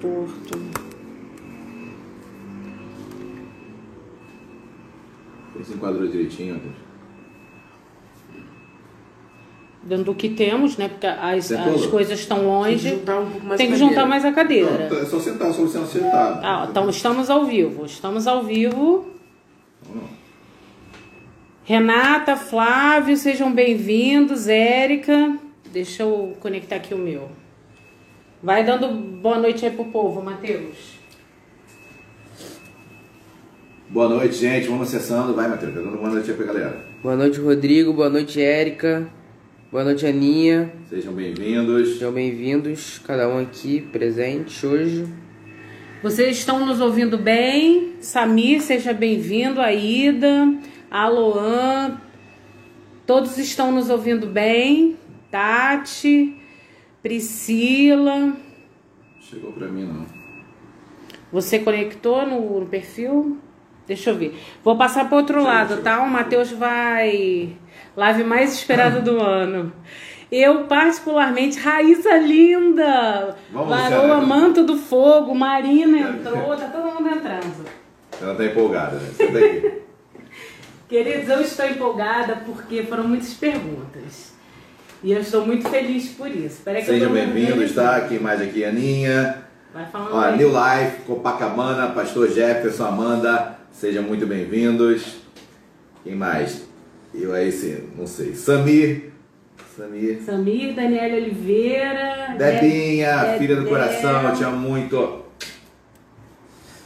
Porto. Você enquadrou direitinho, Matheus? Dentro do que temos, né? Porque as, as coisas estão Tem que longe. juntar um pouco mais Tem que juntar mais a cadeira. Não, é só sentar, só não sentado. Ah, então estamos ao vivo. Estamos ao vivo. Renata, Flávio, sejam bem-vindos. Érica, deixa eu conectar aqui o meu. Vai dando boa noite aí pro povo, Matheus. Boa noite, gente. Vamos acessando. Vai, Matheus. Dando boa noite aí pra galera. Boa noite, Rodrigo. Boa noite, Érica. Boa noite, Aninha. Sejam bem-vindos. Sejam bem-vindos, cada um aqui presente hoje. Vocês estão nos ouvindo bem? Samir, seja bem-vindo. Aida, Aloan, todos estão nos ouvindo bem? Tati, Priscila. Chegou pra mim, não. Você conectou no, no perfil? Deixa eu ver. Vou passar para outro lado, tá? O Matheus vai. Live mais esperada do ano. Eu, particularmente, Raíssa Linda! Vamos, Varoa Luciana. Manto do Fogo, Marina entrou, tá todo mundo entrando. Ela tá empolgada, né? Senta aqui. Queridos, eu estou empolgada porque foram muitas perguntas. E eu estou muito feliz por isso. Sejam bem-vindos, tá? Aqui mais aqui, Aninha. Vai falando Ó, aí. New Life, Copacabana, Pastor Jefferson, Amanda. Sejam muito bem-vindos. Quem mais? Eu aí sim, não sei. Samir. Samir. Samir, Daniela Oliveira. Debinha, Deb- filha do coração, eu te amo muito.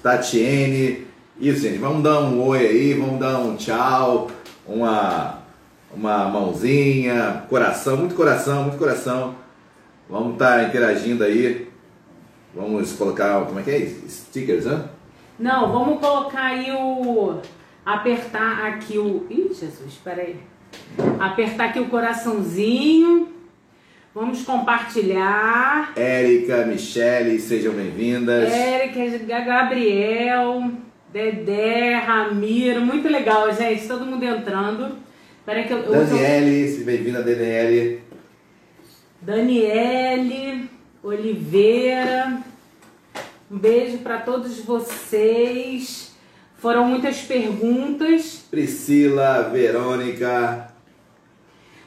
Tatiene. Isso, gente, vamos dar um oi aí, vamos dar um tchau, uma, uma mãozinha, coração, muito coração, muito coração. Vamos estar interagindo aí. Vamos colocar, como é que é isso? Stickers, né? Não, vamos colocar aí o. Apertar aqui o. Ih, Jesus, peraí. Apertar aqui o coraçãozinho. Vamos compartilhar. Érica, Michele, sejam bem-vindas. Érica, Gabriel, Dedé, Ramiro. Muito legal, gente. Todo mundo entrando. Peraí que eu. eu- Daniele, se bem-vinda, Daniele. Daniele, Oliveira. Um beijo para todos vocês. Foram muitas perguntas. Priscila, Verônica.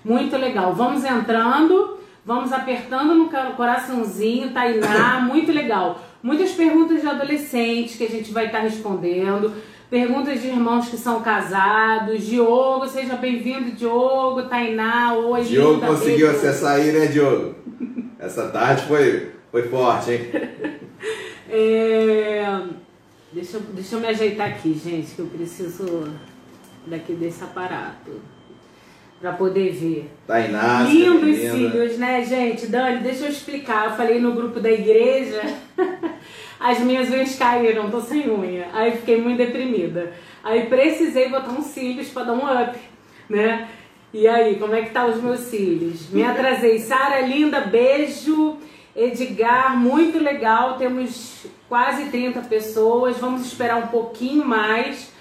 Muito legal. Vamos entrando, vamos apertando no coraçãozinho, Tainá, muito legal. Muitas perguntas de adolescentes que a gente vai estar respondendo. Perguntas de irmãos que são casados. Diogo, seja bem-vindo, Diogo, Tainá, oi. Diogo linda, conseguiu beijo. acessar aí, né, Diogo? Essa tarde foi, foi forte, hein? É, Deixa, eu- deixa eu me ajeitar aqui, gente, que eu preciso daqui desse aparato para poder ver. Tainá, seja Lindos cílios, né, gente? Dani, deixa eu explicar. Eu falei no grupo da igreja, as minhas unhas caíram, tô sem unha. Aí fiquei muito deprimida. Aí precisei botar uns cílios para dar um up, né? E aí, como é que tá os meus cílios? Me atrasei. Sara, linda, beijo. Edgar, muito legal. Temos quase 30 pessoas. Vamos esperar um pouquinho mais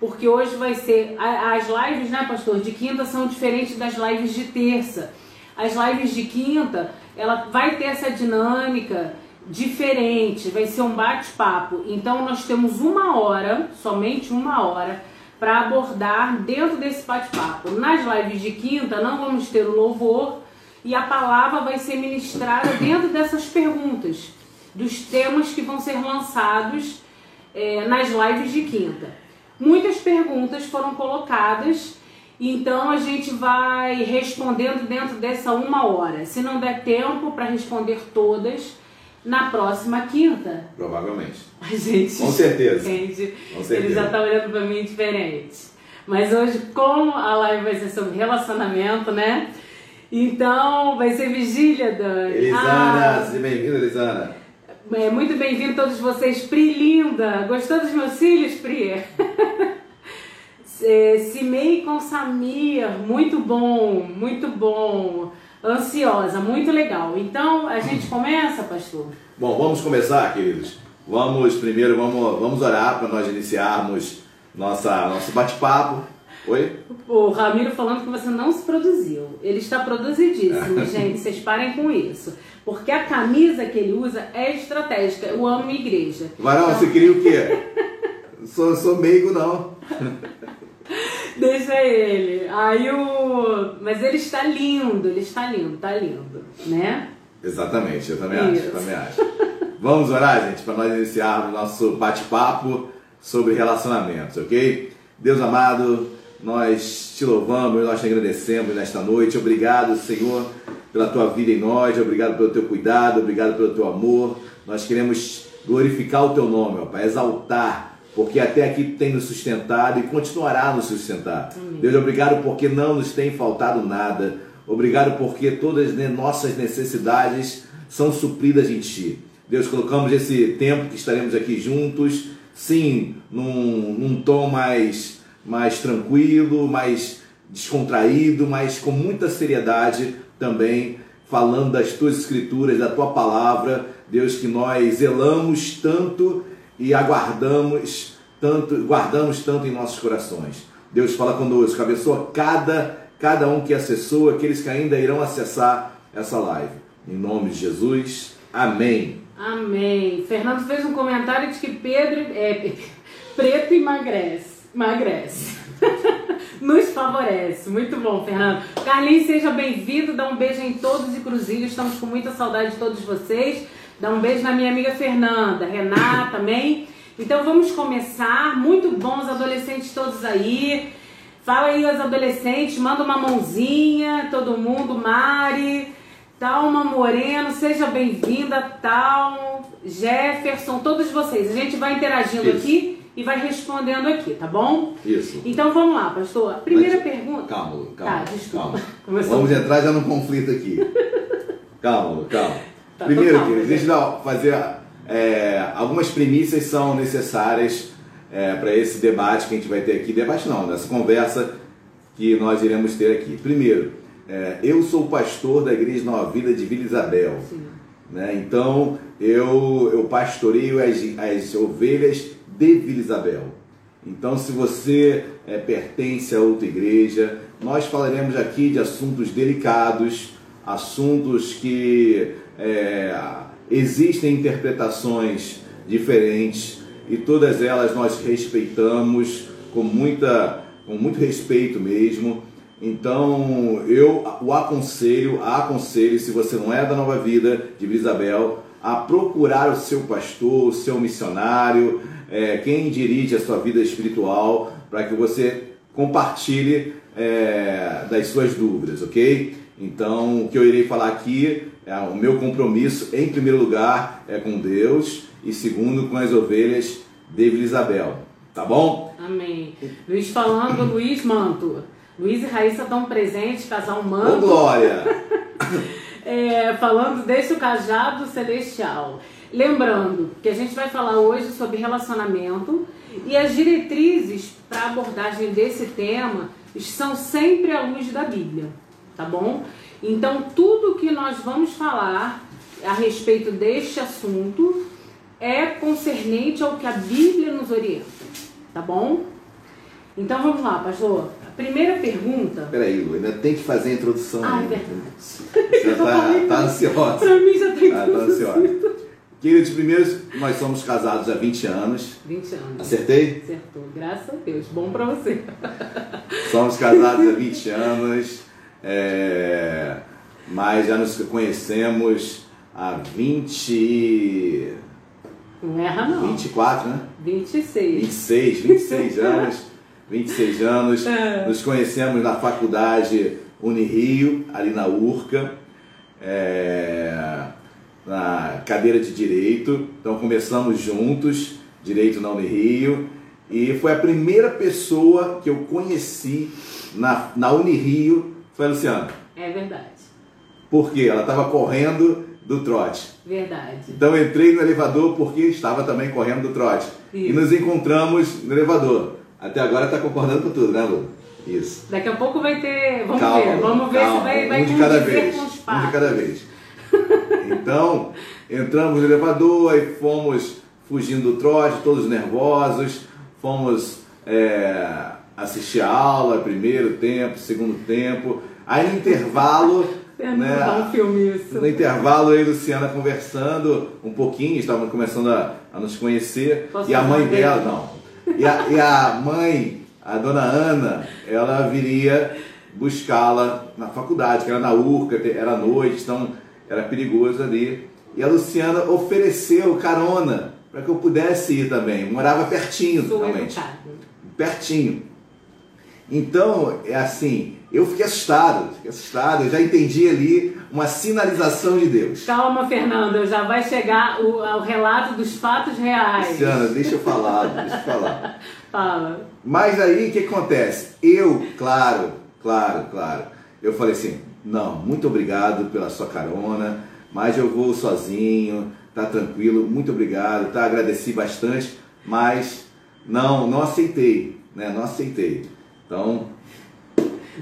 porque hoje vai ser as lives, né, pastor, de quinta são diferentes das lives de terça. As lives de quinta, ela vai ter essa dinâmica diferente, vai ser um bate-papo. Então nós temos uma hora, somente uma hora, para abordar dentro desse bate-papo. Nas lives de quinta não vamos ter o louvor e a palavra vai ser ministrada dentro dessas perguntas, dos temas que vão ser lançados eh, nas lives de quinta. Muitas perguntas foram colocadas, então a gente vai respondendo dentro dessa uma hora. Se não der tempo para responder todas, na próxima quinta, Provavelmente. a gente. Com certeza. Gente, Com certeza. Eles já estão olhando para mim diferente. Mas hoje, como a live vai ser sobre relacionamento, né? Então, vai ser vigília, Dani. Elisana, Ah, seja bem-vinda, Elisana. é, muito bem-vindo todos vocês. Pri linda, gostou dos meus cílios, Pri? É, Cimei com Samir, muito bom, muito bom. Ansiosa, muito legal. Então, a gente começa, pastor? Bom, vamos começar, queridos. Vamos primeiro, vamos, vamos orar para nós iniciarmos nossa, nosso bate-papo. Oi? O Ramiro falando que você não se produziu. Ele está produzidíssimo, gente. Vocês parem com isso. Porque a camisa que ele usa é estratégica. Eu amo minha igreja. Varão, você queria o quê? sou, sou meigo, não. Deixa ele. Aí o. Mas ele está lindo, ele está lindo, tá lindo, né? Exatamente, eu também Isso. acho, também acho. Vamos orar, gente, para nós iniciarmos nosso bate-papo sobre relacionamentos, ok? Deus amado, nós te louvamos, nós te agradecemos nesta noite. Obrigado, Senhor, pela tua vida em nós, obrigado pelo teu cuidado, obrigado pelo teu amor. Nós queremos glorificar o teu nome, ó Pai, exaltar, porque até aqui tem nos sustentado e continuará nos sustentar. Deus, obrigado porque não nos tem faltado nada. Obrigado porque todas as nossas necessidades são supridas em Ti. Deus, colocamos esse tempo que estaremos aqui juntos, sim, num, num tom mais, mais tranquilo, mais descontraído, mas com muita seriedade também, falando das Tuas Escrituras, da Tua Palavra. Deus, que nós zelamos tanto e aguardamos tanto, guardamos tanto em nossos corações. Deus fala conosco, abençoa cada, cada um que acessou, aqueles que ainda irão acessar essa live. Em nome de Jesus, amém. Amém. Fernando fez um comentário de que Pedro é preto emagrece. Emagrece. Nos favorece. Muito bom, Fernando. Carlinhos, seja bem-vindo. Dá um beijo em todos e cruzilhos. Estamos com muita saudade de todos vocês. Dá um beijo na minha amiga Fernanda, Renata também. Então vamos começar. Muito bons adolescentes todos aí. Fala aí os adolescentes, manda uma mãozinha, todo mundo, Mari. Talma Moreno, seja bem-vinda, Tal, Jefferson, todos vocês. A gente vai interagindo Isso. aqui e vai respondendo aqui, tá bom? Isso. Então vamos lá, pastor. Primeira Mas- pergunta. Calma, calma. Tá, desculpa. calma. Vamos entrar já no conflito aqui. calma, calma. Tá, Primeiro, querido, deixa eu fazer é, algumas premissas são necessárias para esse debate que a gente vai ter aqui. Debate não, nessa conversa que nós iremos ter aqui. Primeiro, é, eu sou pastor da Igreja Nova Vida de Vila Isabel. Sim. né? Então eu, eu pastoreio as, as ovelhas de Vila Isabel. Então, se você eh, pertence a outra igreja, nós falaremos aqui de assuntos delicados, assuntos que eh, existem interpretações diferentes e todas elas nós respeitamos com, muita, com muito respeito mesmo. Então eu o aconselho, aconselho, se você não é da Nova Vida de Vila Isabel, a procurar o seu pastor, o seu missionário, é, quem dirige a sua vida espiritual, para que você compartilhe é, das suas dúvidas, ok? Então o que eu irei falar aqui é o meu compromisso, em primeiro lugar, é com Deus e segundo com as ovelhas de Isabel, tá bom? Amém. Luiz falando, Luiz Manto. Luiz e Raíssa estão presentes, casal Ô Manto. Glória! É, falando desse o cajado celestial. Lembrando que a gente vai falar hoje sobre relacionamento e as diretrizes para abordagem desse tema são sempre à luz da Bíblia, tá bom? Então, tudo que nós vamos falar a respeito deste assunto é concernente ao que a Bíblia nos orienta, tá bom? Então vamos lá, pastor. A primeira pergunta. Peraí, Lu, ainda tem que fazer a introdução Ah, é verdade. Você tá, tá ansiosa. Pra mim já tem Ah, tá ansiosa. Queridos, primeiro, nós somos casados há 20 anos. 20 anos. Acertei? Acertou, graças a Deus. Bom pra você. Somos casados há 20 anos, é, mas já nos conhecemos há 20, Não erra, não. 24, né? 26. 26, 26 anos. 26 anos. É. Nos conhecemos na faculdade Unirio, ali na URCA, é, na cadeira de Direito. Então começamos juntos, Direito na Unirio. E foi a primeira pessoa que eu conheci na, na Unirio, foi a Luciana. É verdade. Por quê? Ela estava correndo do trote. Verdade. Então entrei no elevador porque estava também correndo do trote. E Isso. nos encontramos no elevador. Até agora está concordando com tudo, né, Lu? Isso. Daqui a pouco vai ter. Vamos calma, ver. Vamos ver calma. se vai, vai um de cada vez. Um de cada vez. Então, entramos no elevador, aí fomos fugindo do trote, todos nervosos, fomos é, assistir a aula, primeiro tempo, segundo tempo. Aí no intervalo, É, não dá um filme isso. No intervalo, eu e Luciana conversando um pouquinho, estávamos começando a, a nos conhecer. Posso e a mãe dela, não. E a, e a mãe, a dona Ana, ela viria buscá-la na faculdade, que era na URCA, era noite, então era perigoso ali. E a Luciana ofereceu carona para que eu pudesse ir também. Eu morava pertinho, Sou realmente pertinho. Então, é assim, eu fiquei assustado, fiquei assustado, eu já entendi ali uma sinalização de Deus. Calma, Fernanda, já vai chegar o, o relato dos fatos reais. Luciana, deixa eu falar, deixa eu falar. Fala. Mas aí o que acontece? Eu, claro, claro, claro, eu falei assim, não, muito obrigado pela sua carona, mas eu vou sozinho, tá tranquilo, muito obrigado, tá? Agradeci bastante, mas não, não aceitei, né? Não aceitei. Então,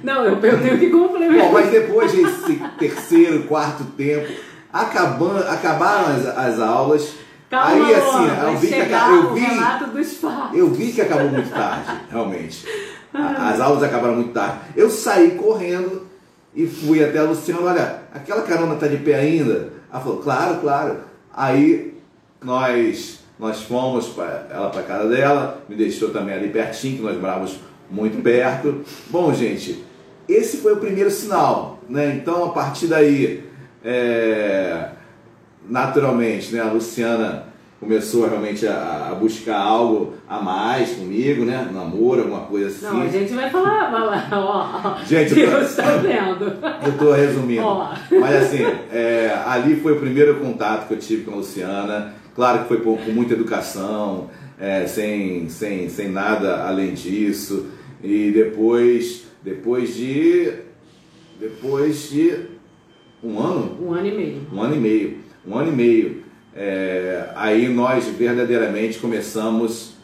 Não, eu, eu tenho que Bom, complementar. mas depois desse terceiro, quarto tempo, acabando, acabaram as, as aulas. Calma, aí assim, vai eu vi, que, eu, o vi, eu vi que acabou muito tarde, realmente. A- As aulas acabaram muito tarde. Eu saí correndo e fui até a Luciana, olha, aquela carona tá de pé ainda? Ela falou, claro, claro. Aí nós, nós fomos pra, ela para casa dela, me deixou também ali pertinho, que nós morávamos muito perto. Bom, gente, esse foi o primeiro sinal, né? Então, a partir daí, é, naturalmente, né, a Luciana começou realmente a, a buscar algo a mais comigo, né? Namoro, alguma coisa assim. Não, a gente vai falar. vai lá, Ó. Gente, Deus está vendo. Eu estou resumindo. Ó. Mas assim, é, ali foi o primeiro contato que eu tive com a Luciana. Claro que foi com, com muita educação, é, sem, sem, sem nada além disso. E depois, depois de. Depois de um ano, Um ano e meio. um ano e meio. Um ano e meio. É, aí nós verdadeiramente começamos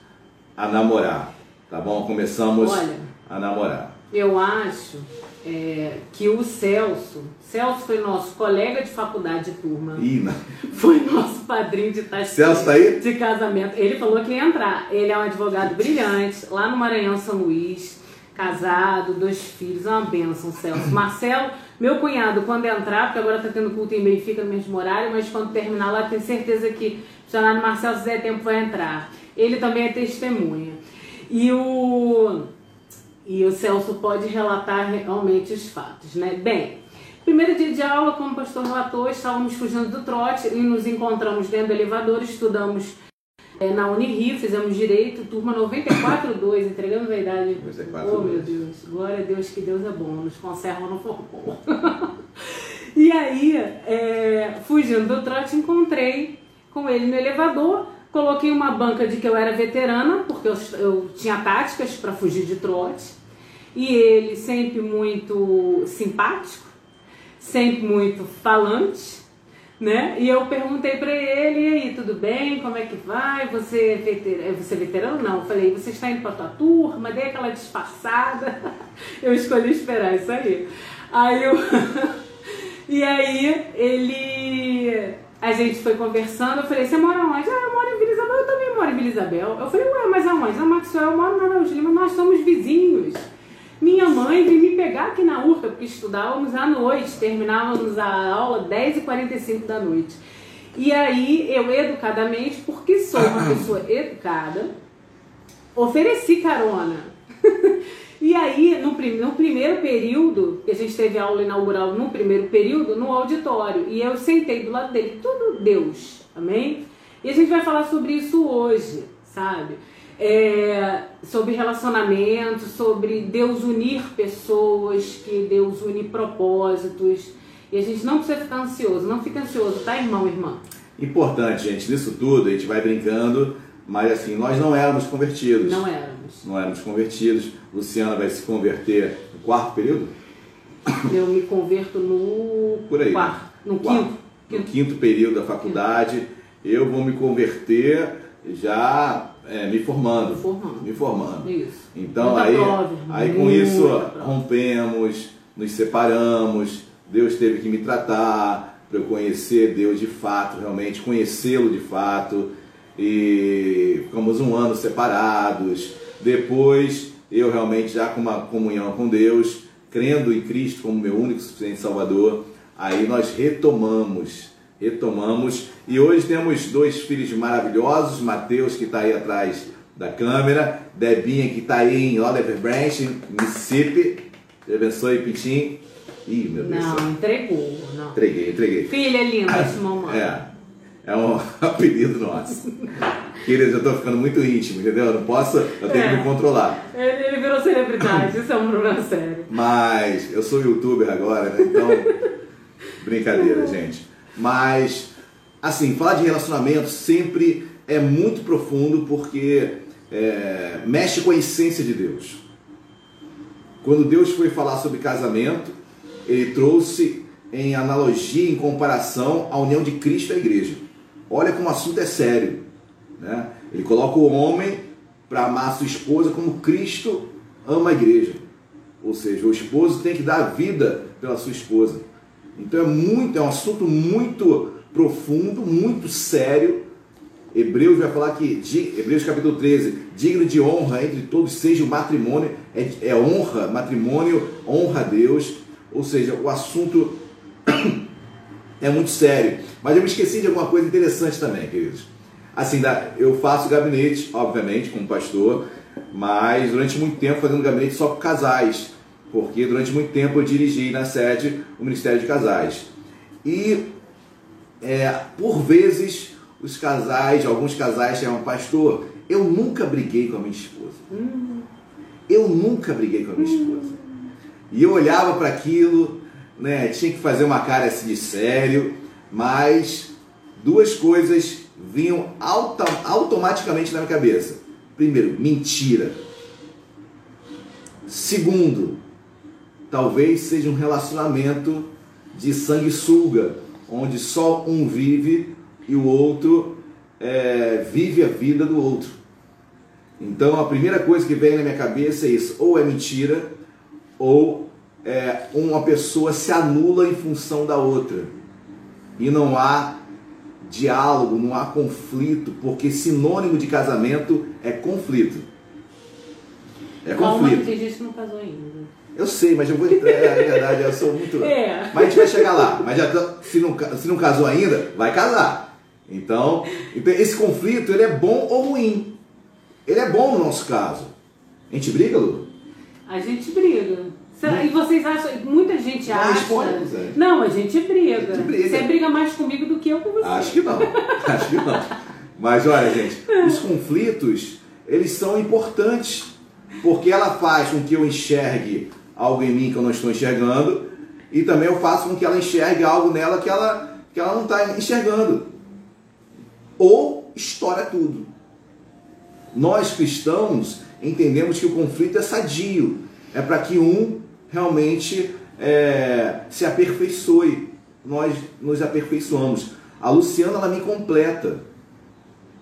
a namorar. Tá bom? Começamos Olha. a namorar. Eu acho é, que o Celso, Celso foi nosso colega de faculdade de turma, não. foi nosso padrinho de taxa Celso tá aí? de casamento. Ele falou que ia entrar. Ele é um advogado brilhante, lá no Maranhão São Luís, casado, dois filhos, é uma bênção, Celso. Marcelo, meu cunhado, quando entrar, porque agora tá tendo culto em Benfica no mesmo horário, mas quando terminar lá, tenho certeza que o funcionário Marcelo, se der tempo, vai entrar. Ele também é testemunha. E o. E o Celso pode relatar realmente os fatos, né? Bem, primeiro dia de aula, como o pastor relatou, estávamos fugindo do trote e nos encontramos dentro do elevador, estudamos na Unirio, fizemos direito, turma 94-2, entregamos a idade. 94-2. Oh, meu Deus, glória a Deus que Deus é bom, nos conserva no forró. e aí, é, fugindo do trote, encontrei com ele no elevador, coloquei uma banca de que eu era veterana, porque eu, eu tinha táticas para fugir de trote, e ele sempre muito simpático, sempre muito falante, né? E eu perguntei pra ele, e aí, tudo bem? Como é que vai? Você é veterano? Você é veterano? Não. Eu falei, você está indo pra tua turma? Dei aquela disfarçada. Eu escolhi esperar isso aí. Aí eu... e aí ele... A gente foi conversando, eu falei, você mora onde? Ah, eu moro em Vila Isabel, eu também moro em Vila Isabel. Eu falei, ué, mas aonde? Na Maxwell, eu moro na Araújo Lima, nós somos vizinhos. Minha mãe veio me pegar aqui na URCA, porque estudávamos à noite, terminávamos a aula 10h45 da noite. E aí, eu educadamente, porque sou uma pessoa educada, ofereci carona. e aí, no, prim- no primeiro período, que a gente teve aula inaugural no primeiro período, no auditório, e eu sentei do lado dele, tudo Deus, amém? E a gente vai falar sobre isso hoje, sabe? É, sobre relacionamento, sobre Deus unir pessoas, que Deus une propósitos. E a gente não precisa ficar ansioso, não fica ansioso, tá, irmão, irmã? Importante, gente, nisso tudo a gente vai brincando, mas assim, nós não éramos convertidos. Não éramos. Não éramos convertidos. Luciana vai se converter no quarto período? Eu me converto no Por aí. quarto, no Quarto. quinto. No quinto. quinto período da faculdade. Eu vou me converter já é, me formando. Me formando. Me formando. Isso. Então Muita aí, prova, aí com isso prova. rompemos, nos separamos, Deus teve que me tratar para eu conhecer Deus de fato, realmente conhecê-lo de fato. E ficamos um ano separados. Depois eu realmente já com uma comunhão com Deus, crendo em Cristo como meu único e suficiente Salvador, aí nós retomamos, retomamos. E hoje temos dois filhos maravilhosos, Mateus que está aí atrás da câmera, Debinha que está aí em Oliver Branch, Mississippi. Deus abençoe, Pitim. Ih, meu Deus. Não, entregou. Não. Entreguei, entreguei. Filha linda de mamãe. É, é um apelido nosso. Queridos, eu estou ficando muito íntimo, entendeu? Eu não posso, eu tenho É. que me controlar. Ele, ele virou celebridade, isso é um problema sério. Mas eu sou youtuber agora, né? Então, brincadeira, gente. Mas, assim, falar de relacionamento sempre é muito profundo porque é, mexe com a essência de Deus. Quando Deus foi falar sobre casamento, ele trouxe em analogia, em comparação à união de Cristo e a igreja. Olha como o assunto é sério. Né? Ele coloca o homem para amar a sua esposa como Cristo ama a igreja. Ou seja, o esposo tem que dar a vida pela sua esposa. Então é muito, é um assunto muito profundo, muito sério. Hebreus vai falar que, Hebreus capítulo 13, digno de honra entre todos seja o matrimônio, é, é honra, matrimônio honra a Deus. Ou seja, o assunto é muito sério. Mas eu me esqueci de alguma coisa interessante também, queridos. Assim, eu faço gabinete, obviamente, como pastor, mas durante muito tempo fazendo gabinete só com casais, porque durante muito tempo eu dirigi na sede o Ministério de Casais. E é, por vezes os casais, alguns casais chamam pastor, eu nunca briguei com a minha esposa. Eu nunca briguei com a minha esposa. E eu olhava para aquilo, né, tinha que fazer uma cara assim de sério, mas duas coisas vinham auto- automaticamente na minha cabeça. Primeiro, mentira. Segundo, talvez seja um relacionamento de sanguessuga, onde só um vive e o outro é, vive a vida do outro. Então a primeira coisa que vem na minha cabeça é isso: ou é mentira, ou é, uma pessoa se anula em função da outra. E não há diálogo, não há conflito, porque sinônimo de casamento é conflito. É Calma, conflito. tem gente que não casou ainda. Eu sei, mas eu vou entrar, é verdade, eu sou muito. É. Mas a gente vai chegar lá. Mas já tá- se, não, se não casou ainda, vai casar. Então, então, esse conflito ele é bom ou ruim. Ele é bom no nosso caso. A gente briga, Lu? A gente briga. E vocês acham, muita gente acha. responde, Zé. Não, a gente briga. A gente briga. Você briga mais comigo do que eu com você. Acho que não. Acho que não. Mas olha, gente, os conflitos, eles são importantes. Porque ela faz com que eu enxergue algo em mim que eu não estou enxergando. E também eu faço com que ela enxergue algo nela que ela, que ela não está enxergando. Ou estoura tudo. Nós cristãos entendemos que o conflito é sadio. É para que um realmente é, se aperfeiçoe. Nós nos aperfeiçoamos. A Luciana ela me completa.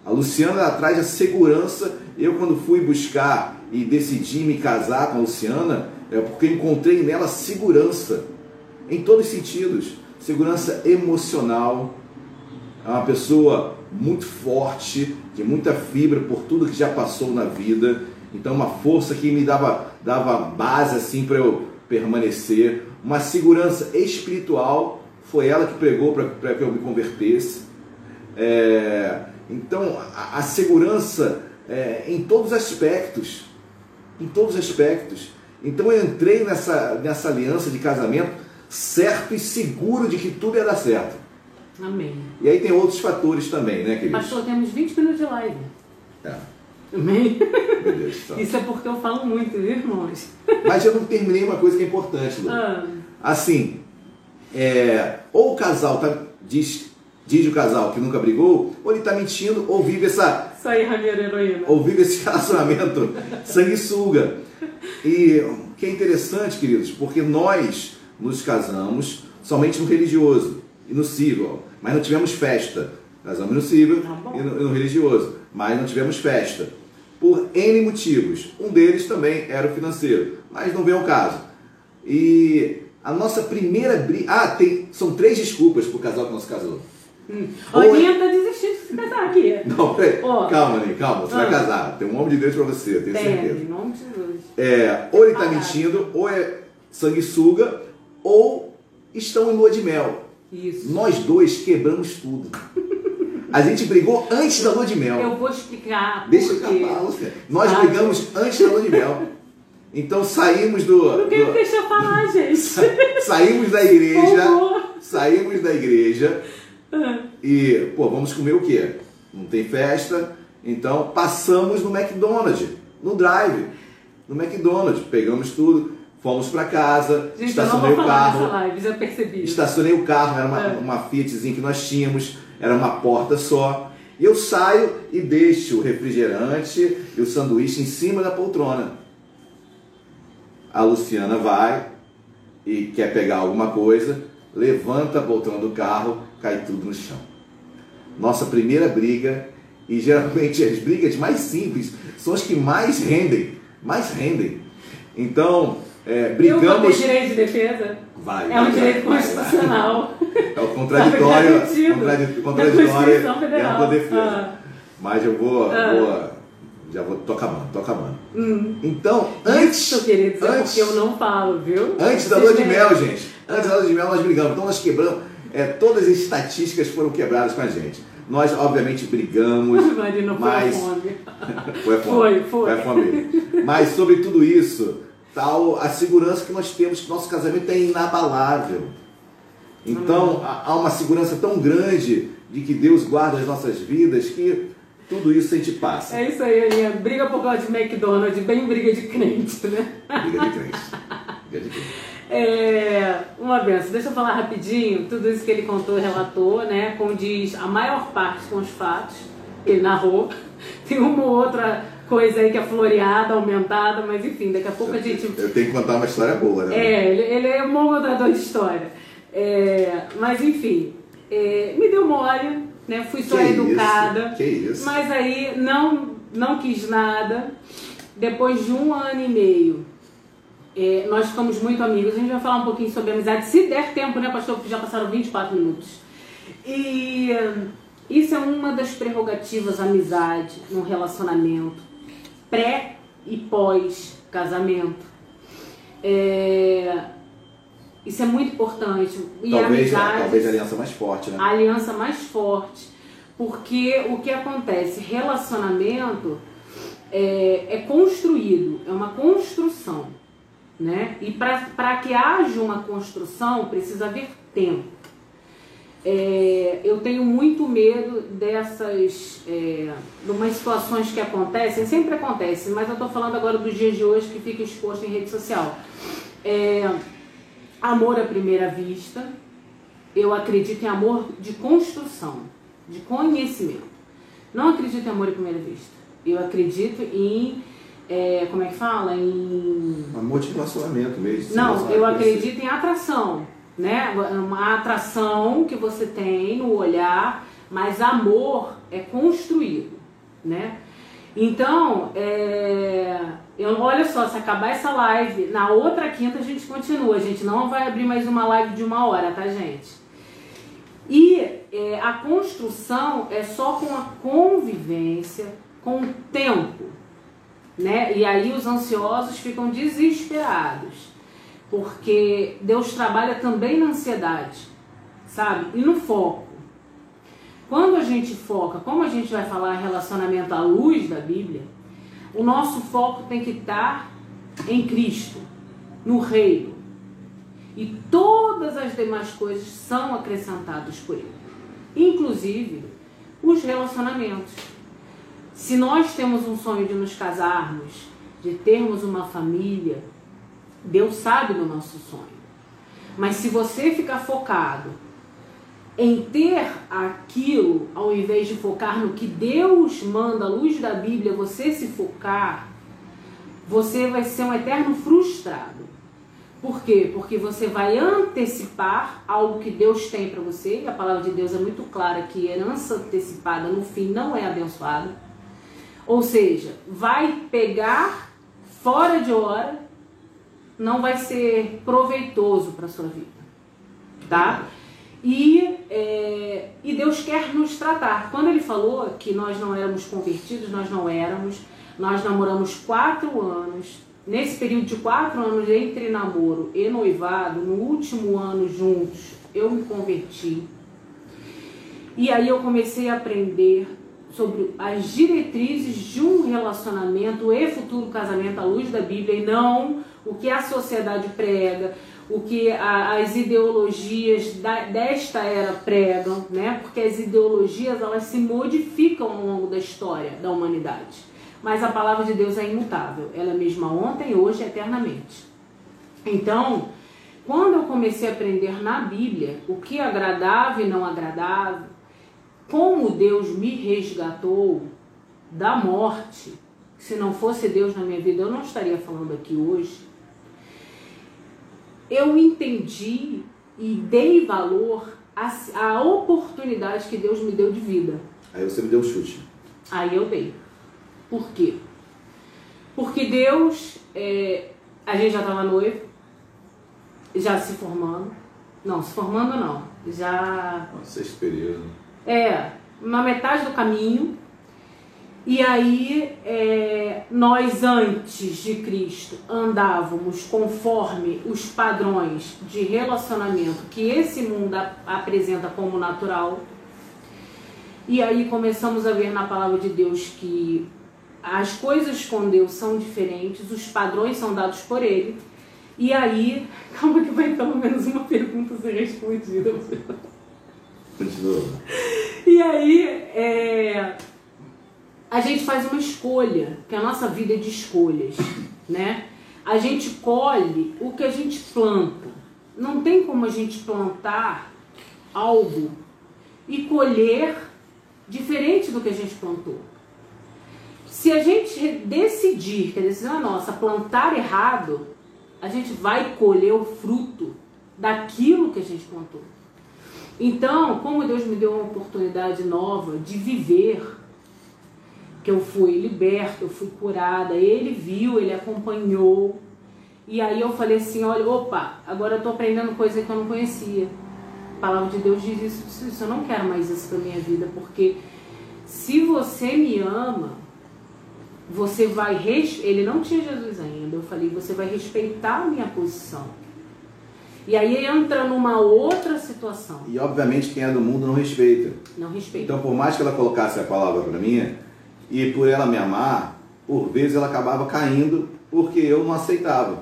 A Luciana ela traz a segurança. Eu quando fui buscar e decidi me casar com a Luciana, é porque encontrei nela segurança em todos os sentidos. Segurança emocional. É uma pessoa muito forte, de muita fibra por tudo que já passou na vida. Então uma força que me dava dava base assim para eu permanecer, uma segurança espiritual. Foi ela que pregou para que eu me convertesse. É, então, a, a segurança é, em todos os aspectos. Em todos os aspectos. Então, eu entrei nessa, nessa aliança de casamento certo e seguro de que tudo ia dar certo. Amém. E aí tem outros fatores também, né, queridos? Pastor, temos 20 minutos de live. É, Amém? meu Deus do céu. Isso é porque eu falo muito, viu, irmãos? Mas eu não terminei uma coisa que é importante, Lu. Ah, Assim, é, ou o casal tá, diz, diz o casal que nunca brigou, ou ele está mentindo, ou vive essa, isso aí, Ramiro Heroína. ou vive esse relacionamento sanguessuga. E o que é interessante, queridos, porque nós nos casamos somente no religioso e no civil, mas não tivemos festa. Casamos no civil Tá e no, e no religioso, mas não tivemos festa. Por N motivos. Um deles também era o financeiro, mas não vem ao caso. E a nossa primeira briga. Ah, tem... são três desculpas pro casal que não se casou. Hum. Ou Ó, é- Ninha tá desistindo de se casar aqui. Não, peraí. Ó. Calma, Ney, calma. Você vai Ah. casar. Tem um homem de Deus pra você, eu tenho Tem, certeza. em nome de Jesus. É, ou ele Ah. mentindo, ou é sanguessuga, ou estão em lua de mel. Isso. Nós dois quebramos tudo. A gente brigou antes da lua de mel. Eu vou explicar. Deixa eu porque... acabar, Luciana. Nós Ah, brigamos antes da lua de mel. Então saímos do. Não quero do- deixar falar, gente. saímos da igreja. Saímos da igreja e, pô, vamos comer o quê? Não tem festa, então passamos no McDonald's, no drive, no McDonald's, pegamos tudo, fomos para casa, Gente, eu não estacionei vou o carro, live, já percebi. estacionei o carro, era uma, É. uma Fiatzinha que nós tínhamos, era uma porta só. E eu saio e deixo o refrigerante e o sanduíche em cima da poltrona. A Luciana vai e quer pegar alguma coisa, levanta a poltrona do carro, cai tudo no chão. Nossa primeira briga, e geralmente as brigas mais simples são as que mais rendem, mais rendem. Então, é, Eu brigamos. direito de defesa. Vai, É um direito constitucional. É o contraditório, contradi- na contraditório e Federal. ampla defesa. Ah. Mas eu vou, Ah. vou- já vou, tô acabando, tô acabando. Hum. Então, antes, Isso, queridos, é antes, porque eu não falo, viu? antes da lua de mel, gente, antes da lua de mel nós brigamos, então nós quebramos, é, todas as estatísticas foram quebradas com a gente. Nós, obviamente, brigamos, Marina, foi mas... a fome. Foi fome. Foi, foi. a fome. Mas sobre tudo isso, tal a segurança que nós temos, que nosso casamento é inabalável. Então, há há uma segurança tão grande de que Deus guarda as nossas vidas que tudo isso a gente passa. É isso aí, Aninha. Briga por causa de McDonald's, bem briga de crente, né? Briga de crente. Briga de crente. É, uma benção. Deixa eu falar rapidinho, tudo isso que ele contou relatou, né? Condiz a maior parte com os fatos que ele narrou. Tem uma ou outra coisa aí que é floreada, aumentada, mas enfim, daqui a pouco a gente Eu tenho que contar uma história boa, né? É, ele, ele é um bom contador de história. É, mas enfim, é, me deu mole, né? Fui só Que educada. isso, que isso. Mas aí não, não quis nada. Depois de um ano e meio, é, nós ficamos muito amigos. A gente vai falar um pouquinho sobre amizade, se der tempo, né, pastor? Porque já passaram 24 minutos. E hum, isso é uma das prerrogativas amizade no relacionamento, pré e pós casamento. É, isso é muito importante. E a Talvez, amizade, talvez a aliança mais forte, né? a aliança mais forte. Porque o que acontece? Relacionamento é, é construído, é uma construção. Né? E para que haja uma construção, precisa haver tempo. É, eu tenho muito medo dessas é, de umas situações que acontecem, sempre acontecem, mas eu estou falando agora dos dias de hoje que fica exposto em rede social. É, amor à primeira vista, eu acredito em amor de construção, de conhecimento. Não acredito em amor à primeira vista. Eu acredito em, é, como é que fala? Em Amor de relacionamento mesmo. não, eu acredito em atração, né? Uma atração que você tem no olhar, mas amor é construído, né? Então, é, eu, olha só, se acabar essa live, na outra quinta a gente continua. A gente não vai abrir mais uma live de uma hora, tá, gente? E é, a construção é só com a convivência, com o tempo, né? E aí os ansiosos ficam desesperados, porque Deus trabalha também na ansiedade, sabe? E no foco. Quando a gente foca, como a gente vai falar relacionamento à luz da Bíblia, o nosso foco tem que estar em Cristo, no reino. E todas as demais coisas são acrescentadas por Ele, inclusive os relacionamentos. Se nós temos um sonho de nos casarmos, de termos uma família, Deus sabe do nosso sonho. Mas se você ficar focado em ter aquilo, ao invés de focar no que Deus manda, à luz da Bíblia, você se focar, você vai ser um eterno frustrado. Por quê? Porque você vai antecipar algo que Deus tem para você, e a palavra de Deus é muito clara que herança antecipada no fim não é abençoada. Ou seja, vai pegar fora de hora, não vai ser proveitoso para sua vida, tá? E, é, e Deus quer nos tratar. Quando Ele falou que nós não éramos convertidos, nós não éramos. Nós namoramos quatro anos, nesse período de quatro anos entre namoro e noivado, no último ano juntos, eu me converti. E aí eu comecei a aprender sobre as diretrizes de um relacionamento e futuro casamento à luz da Bíblia e não o que a sociedade prega, o que a, as ideologias da, desta era pregam, né? Porque as ideologias elas se modificam ao longo da história da humanidade. Mas a palavra de Deus é imutável, ela é a mesma ontem, hoje, eternamente. Então, quando eu comecei a aprender na Bíblia o que agradável e não agradável, como Deus me resgatou da morte, se não fosse Deus na minha vida, eu não estaria falando aqui hoje. Eu entendi e dei valor à, à oportunidade que Deus me deu de vida. Aí você me deu um chute. Aí eu dei. Por quê? Porque Deus, é, a gente já estava noivo, já se formando. Não, se formando não. Já. Sexto período. É, na metade do caminho. E aí, é, nós antes de Cristo andávamos conforme os padrões de relacionamento que esse mundo apresenta como natural. E aí começamos a ver na palavra de Deus que as coisas com Deus são diferentes, os padrões são dados por Ele. E aí, calma que vai pelo menos uma pergunta ser respondida. E aí, é, a gente faz uma escolha, que a nossa vida é de escolhas, né? A gente colhe o que a gente planta. Não tem como a gente plantar algo e colher diferente do que a gente plantou. Se a gente decidir, que a decisão é nossa, plantar errado, a gente vai colher o fruto daquilo que a gente plantou. Então, como Deus me deu uma oportunidade nova de viver, que eu fui liberta, eu fui curada, ele viu, ele acompanhou. E aí eu falei assim, olha, opa, agora eu estou aprendendo coisa que eu não conhecia. A palavra de Deus diz isso, isso eu não quero mais isso para minha vida, porque se você me ama, você vai ele não tinha Jesus ainda. Eu falei, você vai respeitar a minha posição. E aí entra numa outra situação. E obviamente quem é do mundo não respeita. Não respeita. Então, por mais que ela colocasse a palavra para mim, e por ela me amar, por vezes ela acabava caindo porque eu não aceitava.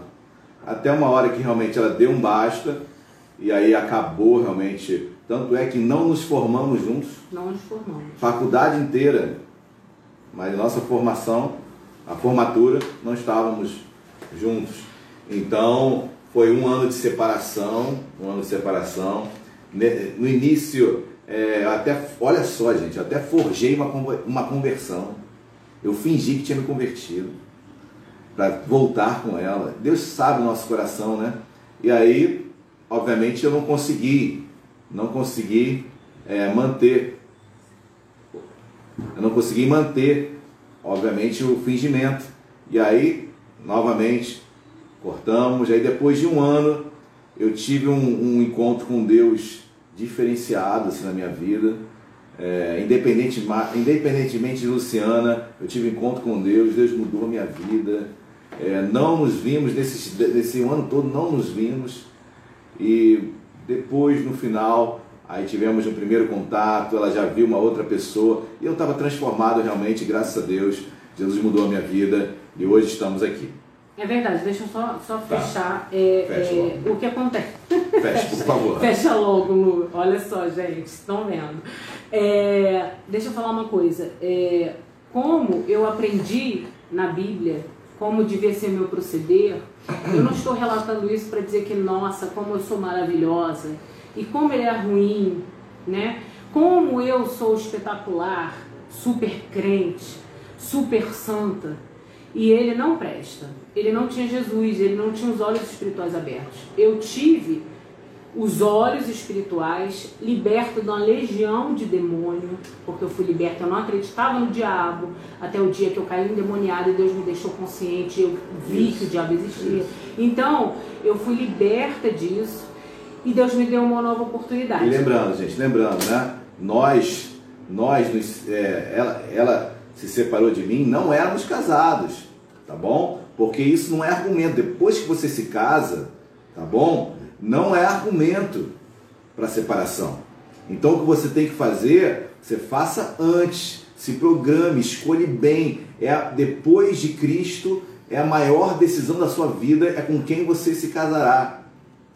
Até uma hora que realmente ela deu um basta, e aí acabou realmente. Tanto é que não nos formamos juntos. Não nos formamos. Faculdade inteira. Mas nossa formação, a formatura, não estávamos juntos. Então, foi um ano de separação, um ano de separação. No início, é, até, olha só, gente, até forjei uma, uma conversão. Eu fingi que tinha me convertido para voltar com ela. Deus sabe o nosso coração, né? E aí, obviamente, eu não consegui, não consegui é, manter, eu não consegui manter, obviamente, o fingimento. E aí, novamente, cortamos. Aí depois de um ano eu tive um, um encontro com Deus diferenciado assim, na minha vida. É, independente, independentemente de Luciana, eu tive encontro com Deus, Deus mudou a minha vida. É, não nos vimos, nesse, nesse ano todo não nos vimos. E depois, no final, aí tivemos um primeiro contato, ela já viu uma outra pessoa, e eu estava transformado realmente, graças a Deus. Jesus mudou a minha vida e hoje estamos aqui. É verdade, deixa eu só, só tá. fechar é, Fecha é, o que acontece. Fecha, por favor. Fecha logo, Lu. Olha só, gente, estão vendo. É, deixa eu falar uma coisa. É, como eu aprendi na Bíblia como devia ser meu proceder, eu não estou relatando isso para dizer que, nossa, como eu sou maravilhosa e como ele é ruim, né? Como eu sou espetacular, super crente, super santa e ele não presta. Ele não tinha Jesus, ele não tinha os olhos espirituais abertos. Eu tive os olhos espirituais liberto de uma legião de demônio, porque eu fui liberta, eu não acreditava no diabo, até o dia que eu caí endemoniado e Deus me deixou consciente, eu vi que o diabo existia. Então, eu fui liberta disso e Deus me deu uma nova oportunidade. E lembrando, gente, lembrando, né? Nós, nós, é, ela, ela se separou de mim, não éramos casados, tá bom? Porque isso não é argumento. Depois que você se casa, tá bom? Não é argumento para separação. Então o que você tem que fazer, você faça antes, se programe, escolhe bem. É depois de Cristo é a maior decisão da sua vida, é com quem você se casará.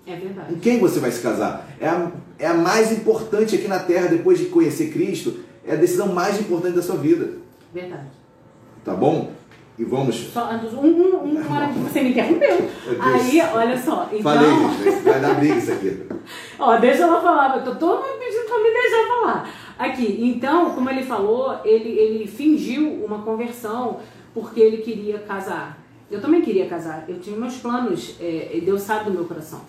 É verdade. Com quem você vai se casar? É a, é a mais importante aqui na Terra, depois de conhecer Cristo, é a decisão mais importante da sua vida. Verdade. Tá bom? E vamos. Só, um, um, um, uma hora que você me interrompeu. Aí, olha só. Então... Falei, vai dar briga isso aqui. Ó, deixa ela falar, eu tô todo mundo pedindo pra me deixar falar. Aqui, então, como ele falou, ele, ele fingiu uma conversão porque ele queria casar. Eu também queria casar, eu tinha meus planos, é, Deus sabe do meu coração.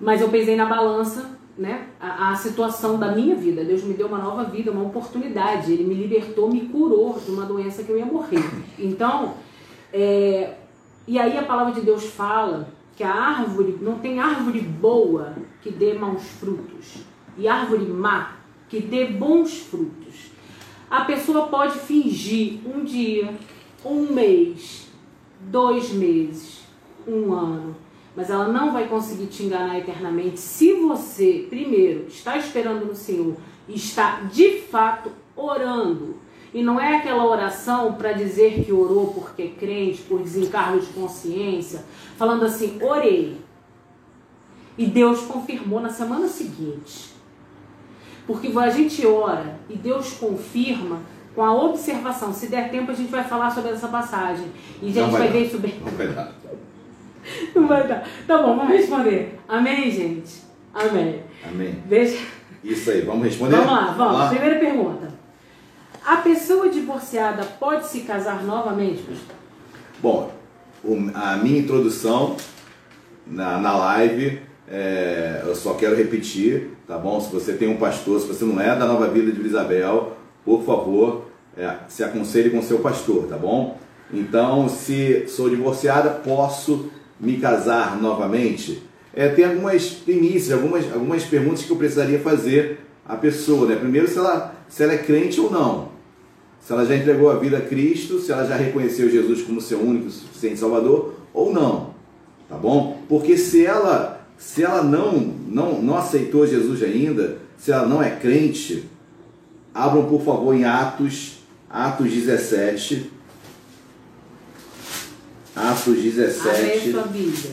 Mas eu pesei na balança né, a, a, situação da minha vida. Deus me deu uma nova vida, uma oportunidade. Ele me libertou, me curou de uma doença que eu ia morrer. Então, é, e aí a palavra de Deus fala que a árvore, não tem árvore boa que dê maus frutos, e árvore má que dê bons frutos. A pessoa pode fingir um dia, um mês, dois meses, um ano, mas ela não vai conseguir te enganar eternamente se você, primeiro, está esperando no Senhor e está de fato orando. E não é aquela oração para dizer que orou porque é crente, por desencargo de consciência, falando assim, orei. E Deus confirmou na semana seguinte. Porque a gente ora e Deus confirma com a observação. Se der tempo, a gente vai falar sobre essa passagem. E a gente vai, vai ver isso bem. Não vai dar. Não vai dar. Tá bom, vamos responder. Amém, gente? Amém. Amém. Deixa. Isso aí, vamos responder? Vamos lá, vamos. vamos lá. Primeira pergunta. A pessoa divorciada pode se casar novamente, pastor? Bom, a minha introdução na, na live, é, eu só quero repetir, tá bom? Se você tem um pastor, se você não é da Nova Vida de Isabel, por favor, é, se aconselhe com seu pastor, tá bom? Então, se sou divorciada, posso me casar novamente? É, tem algumas primícias, algumas, algumas perguntas que eu precisaria fazer à pessoa. Né? Primeiro, se ela, se ela é crente ou não. Se ela já entregou a vida a Cristo, se ela já reconheceu Jesus como seu único suficiente Salvador ou não. Tá bom? Porque se ela, se ela não, não, não aceitou Jesus ainda, se ela não é crente, abram por favor em Atos, Atos 17. Atos 17. sua Bíblia.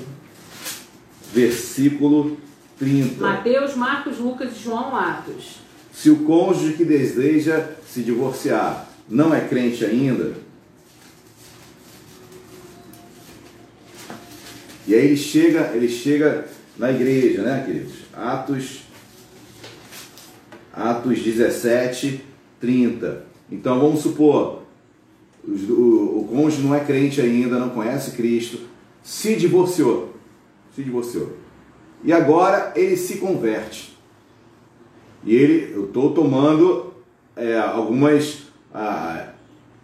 Versículo 30. Mateus, Marcos, Lucas e João Atos. Se o cônjuge que deseja se divorciar não é crente ainda, e aí ele chega, ele chega na igreja, né, queridos? Atos Atos 17, 30. Então vamos supor, o, o cônjuge não é crente ainda, não conhece Cristo, se divorciou. Se divorciou. E agora ele se converte. E ele, eu estou tomando é, algumas.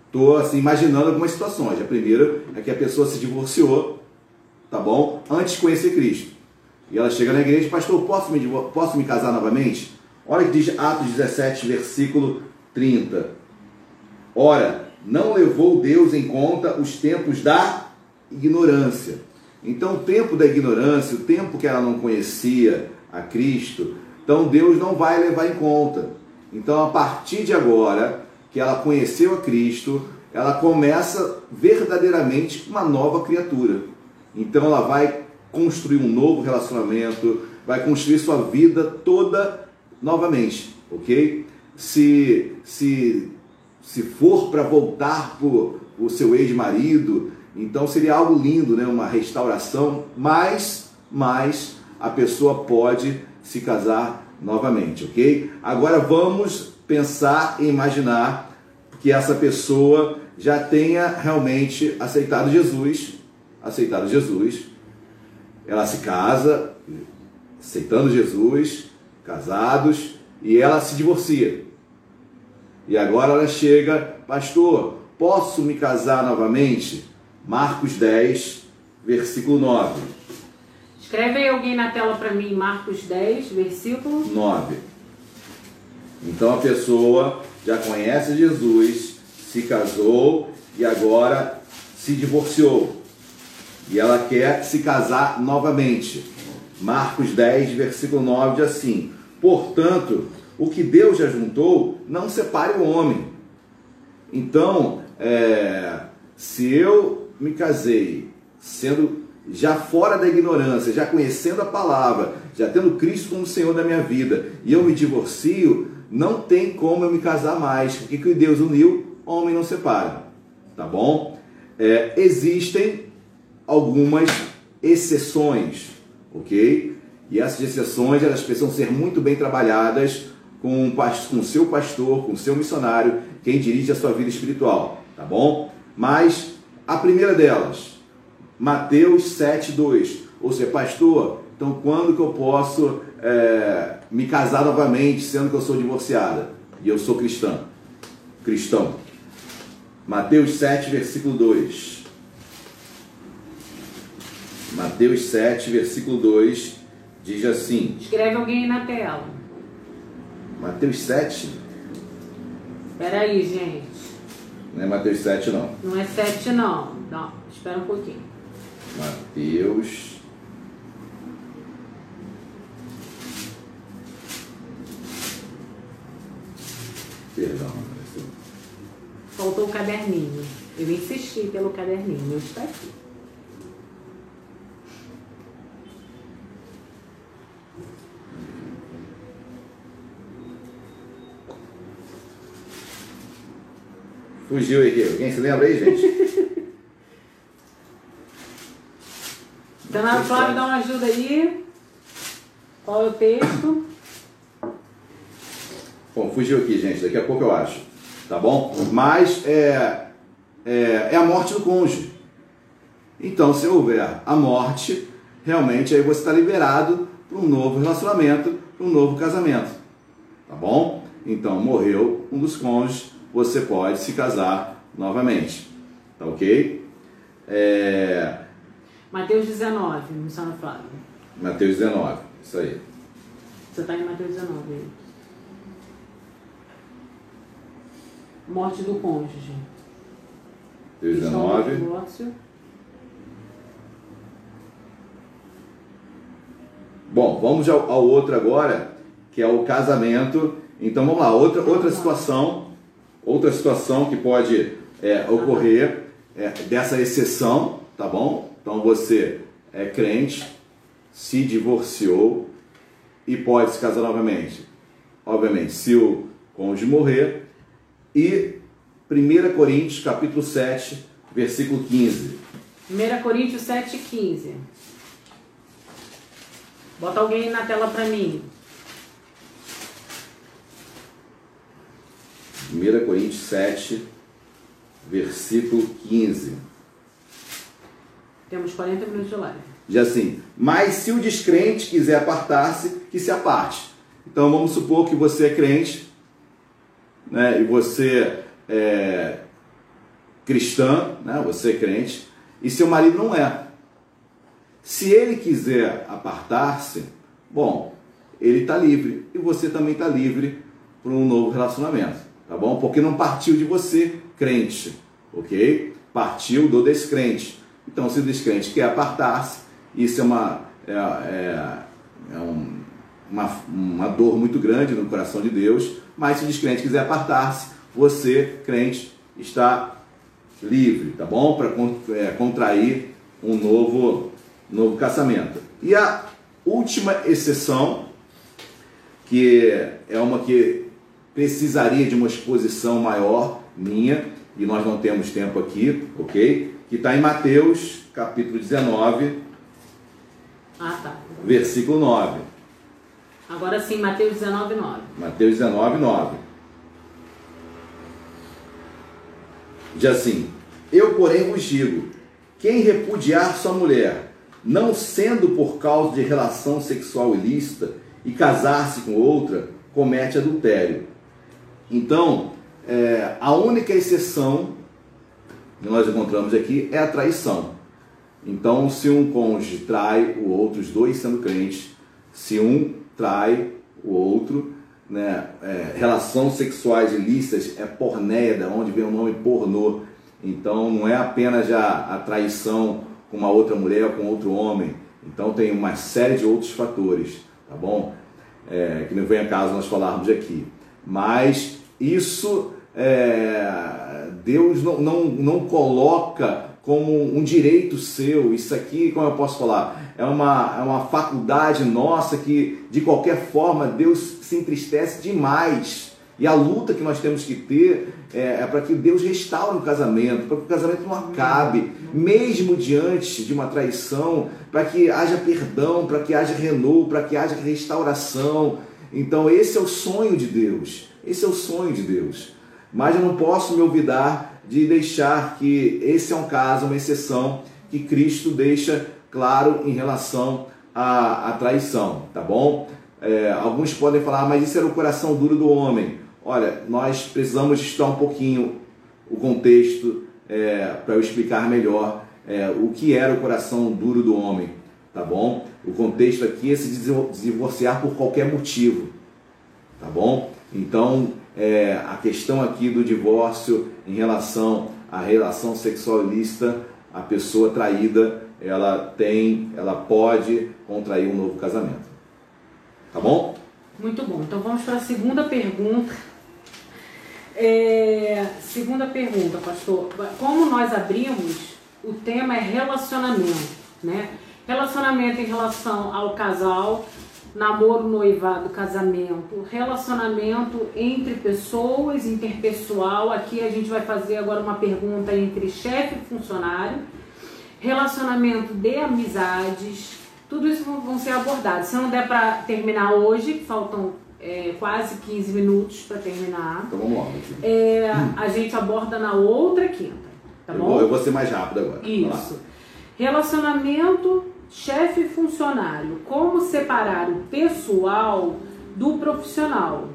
Estou ah, assim, imaginando algumas situações. A primeira é que a pessoa se divorciou, tá bom? Antes de conhecer Cristo. E ela chega na igreja, pastor, posso me, posso me casar novamente? Olha que diz Atos 17, versículo 30. Ora, não levou Deus em conta os tempos da ignorância. Então, o tempo da ignorância, o tempo que ela não conhecia a Cristo, então Deus não vai levar em conta. Então, a partir de agora que ela conheceu a Cristo, ela começa verdadeiramente uma nova criatura. Então, ela vai construir um novo relacionamento, vai construir sua vida toda novamente, ok? Se, se se for para voltar para o seu ex-marido, então seria algo lindo, né? uma restauração, mas, mas a pessoa pode se casar novamente, ok? Agora vamos pensar e imaginar que essa pessoa já tenha realmente aceitado Jesus, aceitado Jesus, ela se casa, aceitando Jesus, casados, e ela se divorcia. E agora ela chega, pastor, posso me casar novamente? Marcos 10, versículo 9. Escreve aí alguém na tela para mim, Marcos 10, versículo 9. Então a pessoa já conhece Jesus, se casou e agora se divorciou. e ela quer se casar novamente. Marcos 10, versículo 9 diz assim: Portanto, o que Deus já juntou, não separe o homem. Então, é, se eu me casei sendo já fora da ignorância, já conhecendo a palavra, já tendo Cristo como Senhor da minha vida, e eu me divorcio, não tem como eu me casar mais. O que Deus uniu, homem não separa. Tá bom? É, existem algumas exceções, ok? E essas exceções elas precisam ser muito bem trabalhadas com o seu pastor, com o seu missionário, quem dirige a sua vida espiritual, tá bom? Mas a primeira delas, Mateus 7,2. Ou seja, pastor, então quando que eu posso é, me casar novamente, sendo que eu sou divorciada? E eu sou cristã. Cristão. Mateus 7, versículo 2. Mateus 7, versículo 2 diz assim: Escreve alguém na tela. Mateus 7. Espera aí, gente. Não é Mateus 7, não. Não é 7, não. Não, espera um pouquinho. Mateus. Perdão. Faltou o caderninho. Eu insisti pelo caderninho. Está aqui. Fugiu aqui. Alguém se lembra aí, gente? Dona Flávia, dá uma ajuda aí. Qual é o texto? Bom, fugiu aqui, gente. Daqui a pouco eu acho. Tá bom? Mas é, é, é a morte do cônjuge. Então, se houver a morte, realmente aí você está liberado para um novo relacionamento, para um novo casamento. Tá bom? Então, morreu um dos cônjuges, você pode se casar novamente. Tá ok? É... Mateus 19, Luciano Flávio. Mateus 19, isso aí. Você está em Mateus 19 aí. Morte do cônjuge. Mateus 19. Divórcio. Bom, vamos ao, ao outro agora, que é o casamento. Então vamos lá, outra, outra situação, outra situação que pode é, ocorrer é, dessa exceção, tá bom? Então você é crente, se divorciou e pode se casar novamente. Obviamente, se o cônjuge morrer. E 1 Coríntios capítulo 7, versículo 15. 1 Coríntios 7, 15. Bota alguém na tela para mim. 1 Coríntios 7, versículo 15. Temos 40 minutos de live. Diz assim: Mas se o descrente quiser apartar-se, que se aparte. Então vamos supor que você é crente, né, e você é cristã, né, você é crente, e seu marido não é. Se ele quiser apartar-se, bom, ele está livre e você também está livre para um novo relacionamento, tá bom? Porque não partiu de você, crente, ok? Partiu do descrente. Então, se o descrente quer apartar-se, isso é uma, é, é, é um, uma, uma dor muito grande no coração de Deus, mas se o descrente quiser apartar-se, você, crente, está livre, tá bom? Para é, contrair um novo, novo casamento. E a última exceção, que é uma que precisaria de uma exposição maior minha, e nós não temos tempo aqui, ok? Que está em Mateus, capítulo 19, Ah, tá. versículo 9. Agora sim, Mateus 19, 9. Mateus 19, 9. Diz assim: Eu, porém, vos digo: quem repudiar sua mulher, não sendo por causa de relação sexual ilícita, e casar-se com outra, comete adultério. Então, é, a única exceção que nós encontramos aqui é a traição. Então, se um cônjuge trai o outro, os dois sendo crentes, se um trai o outro, né, é, relações sexuais ilícitas é pornéia, da onde vem o nome pornô. Então, não é apenas já a traição com uma outra mulher, com outro homem. Então tem uma série de outros fatores, tá bom? É, que não vem a caso nós falarmos aqui. Mas isso é, Deus não, não, não coloca como um direito seu. Isso aqui, como eu posso falar, é uma, é uma faculdade nossa que, de qualquer forma, Deus se entristece demais. E a luta que nós temos que ter é, é para que Deus restaure o casamento, para que o casamento não acabe, mesmo diante de uma traição, para que haja perdão, para que haja renovo, para que haja restauração. Então, esse é o sonho de Deus. Esse é o sonho de Deus. Mas eu não posso me olvidar de deixar que esse é um caso, uma exceção, que Cristo deixa claro em relação à, à traição, tá bom? É, alguns podem falar, mas isso era o coração duro do homem. Olha, nós precisamos estar um pouquinho o contexto é, para eu explicar melhor é, o que era o coração duro do homem, tá bom? O contexto aqui é se divorciar por qualquer motivo, tá bom? Então, é, a questão aqui do divórcio em relação à relação sexual ilícita, a pessoa traída, ela tem, ela pode contrair um novo casamento. Tá bom? Muito bom. Então vamos para a segunda pergunta. É, segunda pergunta, pastor. Como nós abrimos, o tema é relacionamento, né? Relacionamento em relação ao casal, namoro, noivado, casamento, relacionamento entre pessoas, interpessoal. Aqui a gente vai fazer agora uma pergunta entre chefe e funcionário, relacionamento de amizades, tudo isso vão ser abordados. Se não der para terminar hoje, faltam é, quase 15 minutos para terminar. Então vamos lá. É, a gente aborda na outra quinta. Tá eu, bom? Vou, eu vou ser mais rápido agora. Isso. Relacionamento chefe funcionário. Como separar o pessoal do profissional?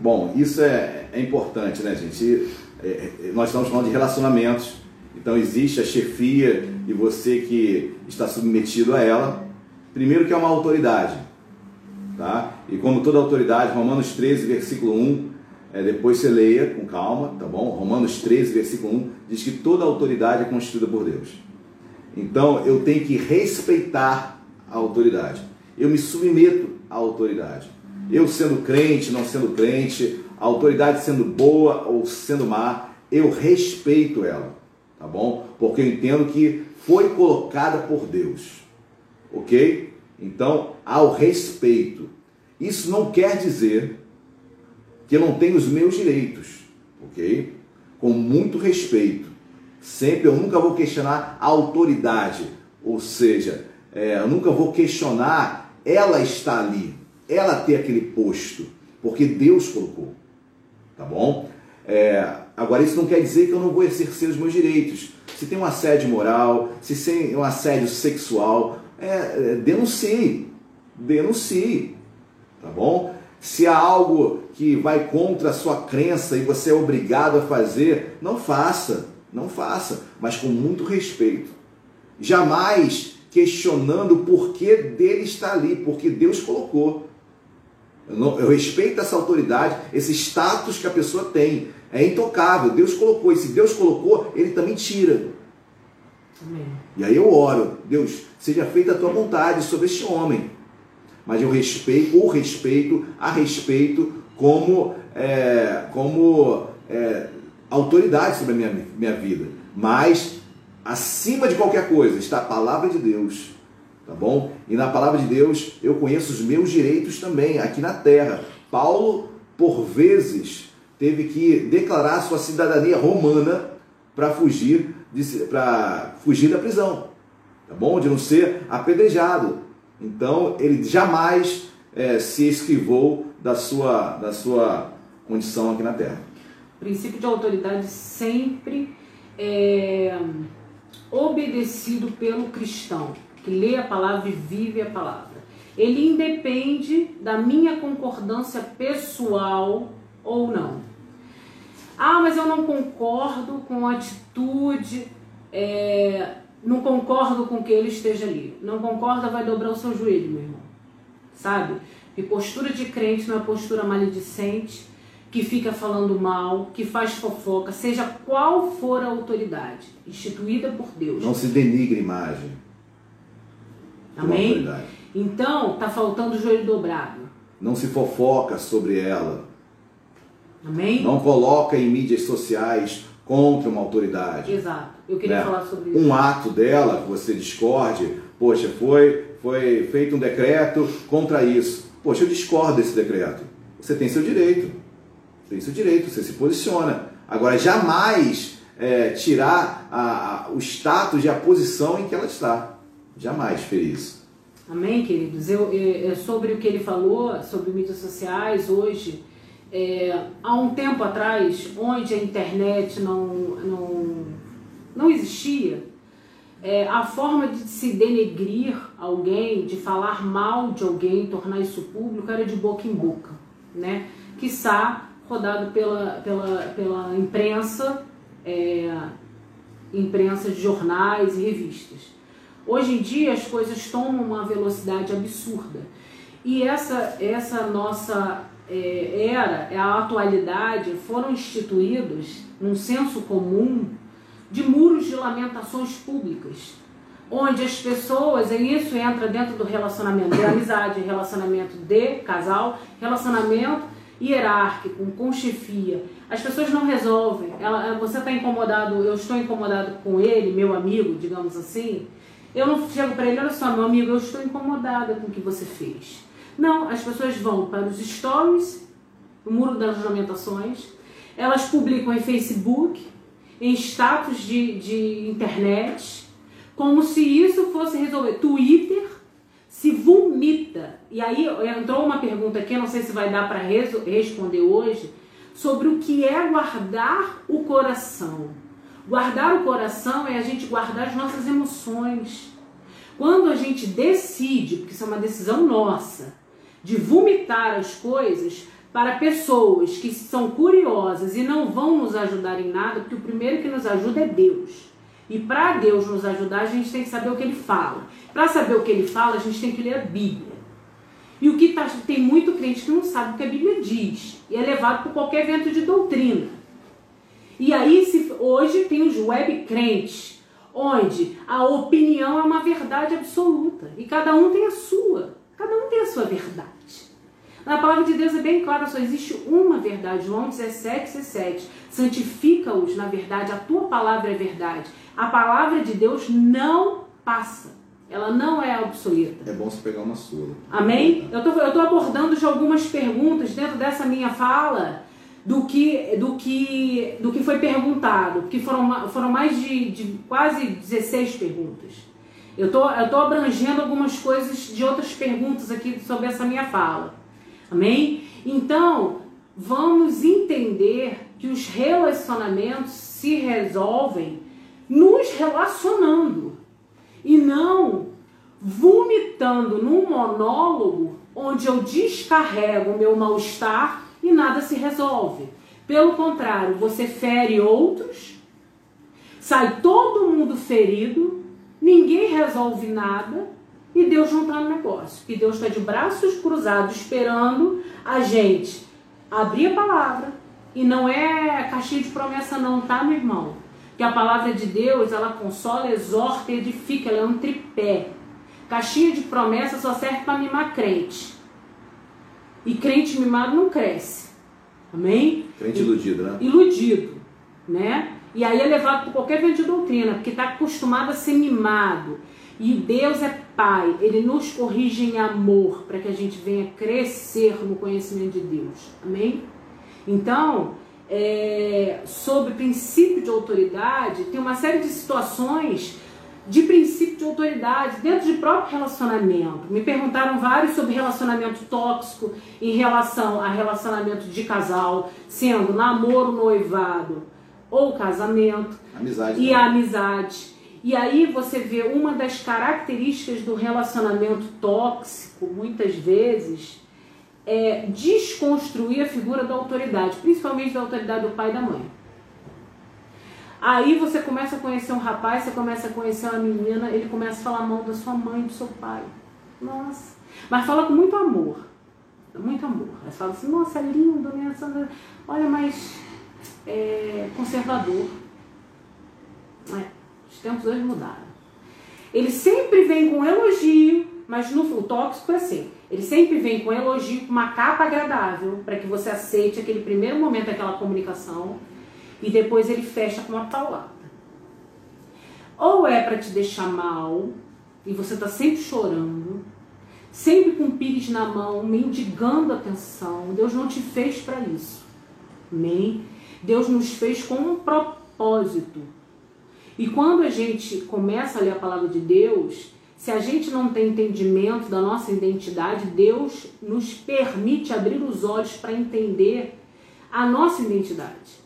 Bom, isso é, é importante, né, gente? É, é, nós estamos falando de relacionamentos. Então existe a chefia e você que está submetido a ela. Primeiro que é uma autoridade tá? E como toda autoridade, Romanos 13, versículo 1, é, depois você leia com calma, tá bom? Romanos 13, versículo 1, diz que toda autoridade é constituída por Deus. Então eu tenho que respeitar a autoridade. Eu me submeto à autoridade. Eu sendo crente, não sendo crente, a autoridade sendo boa ou sendo má, eu respeito ela, tá bom? Porque eu entendo que foi colocada por Deus, ok? Então, ao respeito. Isso não quer dizer que eu não tenho os meus direitos, ok? Com muito respeito. Sempre eu nunca vou questionar a autoridade, ou seja, é, eu nunca vou questionar ela está ali, ela ter aquele posto, porque Deus colocou, tá bom? É, agora isso não quer dizer que eu não vou exercer os meus direitos. Se tem um assédio moral, se tem um assédio sexual, é, é, denuncie, denuncie, tá bom? Se há algo que vai contra a sua crença e você é obrigado a fazer, não faça, não faça, mas com muito respeito. Jamais questionando o porquê dele estar ali, porque Deus colocou. Eu, não, eu, respeito essa autoridade, esse status que a pessoa tem. É intocável. Deus colocou. E se Deus colocou, ele também tira. Amém. E aí eu oro, Deus, seja feita a tua vontade sobre este homem. Mas eu respeito, o respeito, a respeito como, é, como é, autoridade sobre a minha, minha vida. Mas, acima de qualquer coisa, está a palavra de Deus. Tá bom? E na palavra de Deus eu conheço os meus direitos também aqui na terra. Paulo, por vezes, teve que declarar sua cidadania romana para fugir para fugir da prisão, tá bom? De não ser apedrejado. Então ele jamais é, se esquivou da sua, da sua condição aqui na Terra. Princípio de autoridade sempre é obedecido pelo cristão, que lê a palavra e vive a palavra. Ele independe da minha concordância pessoal ou não. Ah, mas eu não concordo com a atitude, é, não concordo com que ele esteja ali. Não concorda, vai dobrar o seu joelho, meu irmão. Sabe? E postura de crente não é postura maledicente. Que fica falando mal, que faz fofoca, seja qual for a autoridade instituída por Deus. Não se denigre imagem. Amém? Então, tá faltando o joelho dobrado. Não se fofoca sobre ela. Amém? Não coloca em mídias sociais contra uma autoridade. Exato. Eu queria né? falar sobre isso. Um ato dela que você discorde, poxa, foi, foi feito um decreto contra isso. Poxa, eu discordo desse decreto. Você tem seu direito. Tem seu direito, você se posiciona. Agora, jamais é, tirar a, a, o status e a posição em que ela está. Jamais ferir isso. Amém, queridos? Eu, eu, sobre o que ele falou, sobre mídias sociais, hoje, é, há um tempo atrás, onde a internet não, não, não existia, é, a forma de se denegrir alguém, de falar mal de alguém, tornar isso público, era de boca em boca, né? Quiçá rodado pela, pela, pela imprensa, é, imprensa de jornais e revistas. Hoje em dia as coisas tomam uma velocidade absurda. E essa, essa nossa é, era, a atualidade, foram instituídos, num senso comum, de muros de lamentações públicas, onde as pessoas, e isso entra dentro do relacionamento de amizade, relacionamento de casal, relacionamento hierárquico, com chefia, as pessoas não resolvem. Ela, você está incomodado, eu estou incomodado com ele, meu amigo, digamos assim. Eu não chego para ele, olha só, meu amigo, eu estou incomodada com o que você fez. Não, as pessoas vão para os stories, o muro das lamentações, elas publicam em Facebook, em status de, de internet, como se isso fosse resolver. Twitter, se vomita. E aí entrou uma pergunta aqui, não sei se vai dar para responder hoje, sobre o que é guardar o coração. Guardar o coração é a gente guardar as nossas emoções. Quando a gente decide, porque isso é uma decisão nossa, de vomitar as coisas para pessoas que são curiosas e não vão nos ajudar em nada, porque o primeiro que nos ajuda é Deus. E para Deus nos ajudar, a gente tem que saber o que ele fala. Para saber o que ele fala, a gente tem que ler a Bíblia. E o que tá, tem muito crente que não sabe o que a Bíblia diz e é levado por qualquer vento de doutrina. E aí se, hoje tem os web crentes, onde a opinião é uma verdade absoluta e cada um tem a sua, cada um tem a sua verdade. Na palavra de Deus é bem claro, só existe uma verdade. João 17, 17. Santifica-os na verdade, a tua palavra é verdade. A palavra de Deus não passa. Ela não é obsoleta. É bom você pegar uma sua. Amém? Eu tô, eu tô abordando já algumas perguntas dentro dessa minha fala do que, do que, do que foi perguntado, porque foram, foram mais de, de quase 16 perguntas. Eu tô, eu tô abrangendo algumas coisas de outras perguntas aqui sobre essa minha fala. Amém? Então, vamos entender que os relacionamentos se resolvem nos relacionando e não vomitando num monólogo onde eu descarrego o meu mal-estar e nada se resolve. Pelo contrário, você fere outros, sai todo mundo ferido, ninguém resolve nada e Deus não está no negócio. Que Deus está de braços cruzados esperando a gente abrir a palavra. E não é caixinha de promessa não, tá, meu irmão? Que a palavra de Deus, ela consola, exorta e edifica, ela é um tripé. Caixinha de promessa só serve para mimar crente. E crente mimado não cresce. Amém? Crente iludido, né? Iludido, né? E aí é levado por qualquer vento de doutrina, porque está acostumado a ser mimado. E Deus é Pai, Ele nos corrige em amor para que a gente venha crescer no conhecimento de Deus. Amém? Então, é, sobre princípio de autoridade, tem uma série de situações de princípio de autoridade dentro de próprio relacionamento. Me perguntaram vários sobre relacionamento tóxico em relação a relacionamento de casal, sendo namoro, noivado ou casamento. Amizade. E a amizade. E aí você vê uma das características do relacionamento tóxico, muitas vezes, é desconstruir a figura da autoridade, principalmente da autoridade do pai e da mãe. Aí você começa a conhecer um rapaz, você começa a conhecer uma menina, ele começa a falar mal da sua mãe, do seu pai. Nossa. Mas fala com muito amor. muito amor. Elas falam assim, nossa, é lindo, né? Olha, mas é, conservador. É, os tempos hoje mudaram. Ele sempre vem com elogio, mas no o tóxico é assim. Ele sempre vem com elogio, com uma capa agradável, para que você aceite aquele primeiro momento daquela comunicação, e depois ele fecha com uma paulada. Ou é para te deixar mal, e você está sempre chorando, sempre com pires na mão, mendigando atenção. Deus não te fez para isso. Amém? Deus nos fez com um propósito. E quando a gente começa a ler a palavra de Deus, se a gente não tem entendimento da nossa identidade, Deus nos permite abrir os olhos para entender a nossa identidade.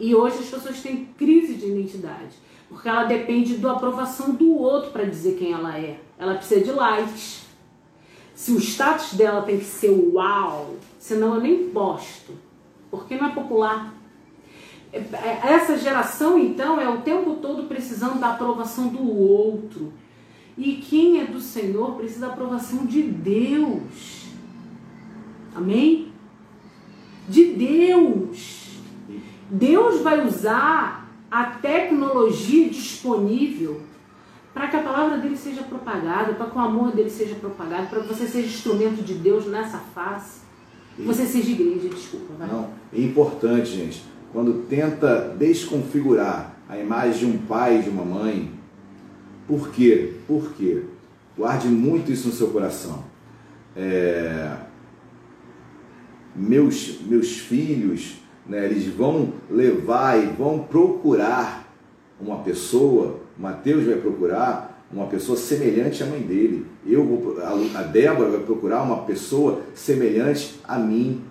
E hoje as pessoas têm crise de identidade, porque ela depende da aprovação do outro para dizer quem ela é. Ela precisa de likes. Se o status dela tem que ser uau, senão eu nem posto, porque não é popular. É, é, essa geração, então, é o tempo todo precisando da aprovação do outro. E quem é do Senhor precisa da aprovação de Deus. Amém? De Deus. Deus vai usar a tecnologia disponível para que a palavra dele seja propagada, para que o amor dele seja propagado, para que você seja instrumento de Deus nessa face. Você seja igreja, desculpa. Vai. Não, é importante, gente, quando tenta desconfigurar a imagem de um pai e de uma mãe, por quê? Por quê? Guarde muito isso no seu coração. É... Meus, meus filhos né, eles vão levar e vão procurar uma pessoa, Mateus vai procurar uma pessoa semelhante à mãe dele. Eu vou, a Débora vai procurar uma pessoa semelhante a mim.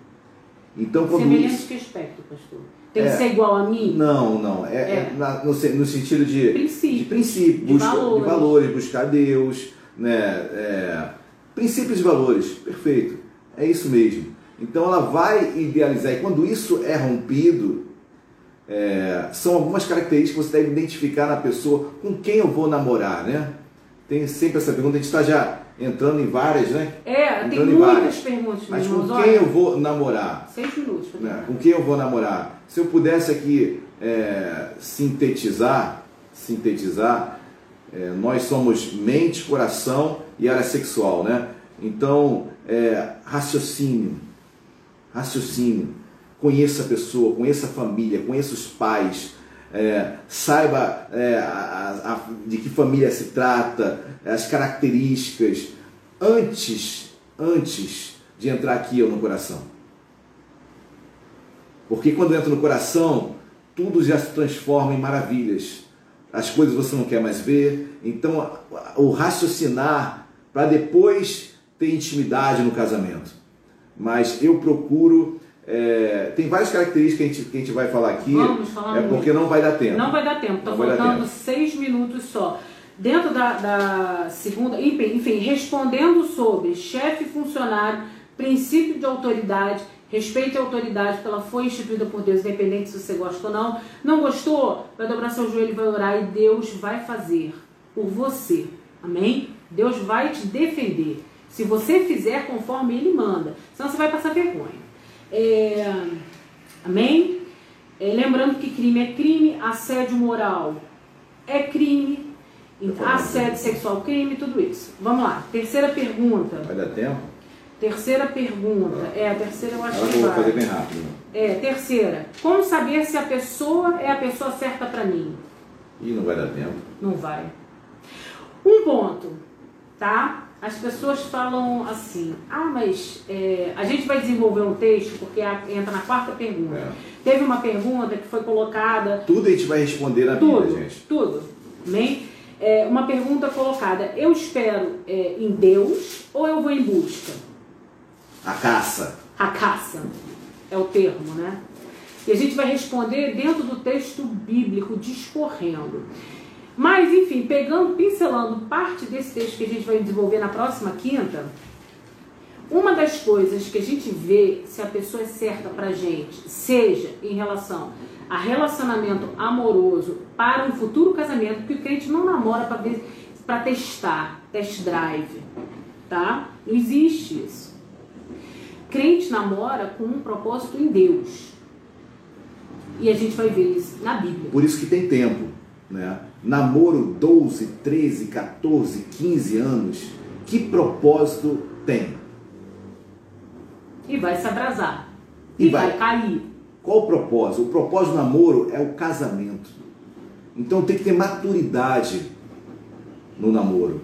Então, quando semelhante isso, que aspecto, pastor? Tem é, que ser igual a mim? Não, não. É, é. é na, no, no, sentido de princípio, de, princípio, de, busca, valores. de valores, buscar Deus, né? É, princípios e valores, perfeito. É isso mesmo. Então ela vai idealizar, e quando isso é rompido, é, são algumas características que você deve identificar na pessoa com quem eu vou namorar, né? Tem sempre essa pergunta, a gente está já entrando em várias, né? É, entrando tem muitas várias. perguntas. Mas com quem eu vou namorar? Seis minutos. Né? Com quem eu vou namorar? Se eu pudesse aqui é, sintetizar, sintetizar, é, nós somos mente, coração e área sexual, né? Então, é, raciocínio, raciocínio, conheça a pessoa, conheça a família, conheça os pais, é, saiba é, a, a, de que família se trata, as características, antes, antes de entrar aqui no coração. Porque quando entra no coração, tudo já se transforma em maravilhas. As coisas você não quer mais ver. Então, o raciocinar para depois ter intimidade no casamento mas eu procuro. É, tem várias características que a, gente, que a gente vai falar aqui. Vamos falar É muito. porque não vai dar tempo. Não vai dar tempo, está faltando seis minutos só. Dentro da, da segunda, enfim, respondendo sobre chefe funcionário, princípio de autoridade, respeito à autoridade, que ela foi instituída por Deus, independente se você gosta ou não. Não gostou? Vai dobrar seu joelho e vai orar e Deus vai fazer por você. Amém? Deus vai te defender. Se você fizer conforme ele manda, senão você vai passar vergonha. É, amém? É, lembrando que crime é crime, assédio moral é crime, assédio sexual crime, tudo isso. Vamos lá, terceira pergunta. Vai dar tempo? Terceira pergunta. É, a terceira eu acho Ela que vai. fazer bem rápido. É, terceira. Como saber se a pessoa é a pessoa certa para mim? Ih, não vai dar tempo. Não vai. Um ponto, tá? As pessoas falam assim, ah, mas é, a gente vai desenvolver um texto porque entra na quarta pergunta. É. Teve uma pergunta que foi colocada. Tudo a gente vai responder na tudo, Bíblia, gente. Tudo. Amém? É, uma pergunta colocada, eu espero é, em Deus ou eu vou em busca? A caça. A caça é o termo, né? E a gente vai responder dentro do texto bíblico, discorrendo. Mas, enfim, pegando, pincelando parte desse texto que a gente vai desenvolver na próxima quinta, uma das coisas que a gente vê se a pessoa é certa pra gente, seja em relação a relacionamento amoroso para um futuro casamento, porque o crente não namora para ver para testar, test drive, tá? Não existe isso. crente namora com um propósito em Deus. E a gente vai ver isso na Bíblia. Por isso que tem tempo, né? Namoro 12, 13, 14, 15 anos, que propósito tem? E vai se abrasar. E E, vai. vai. cair. Qual o propósito? O propósito do namoro é o casamento. Então tem que ter maturidade no namoro.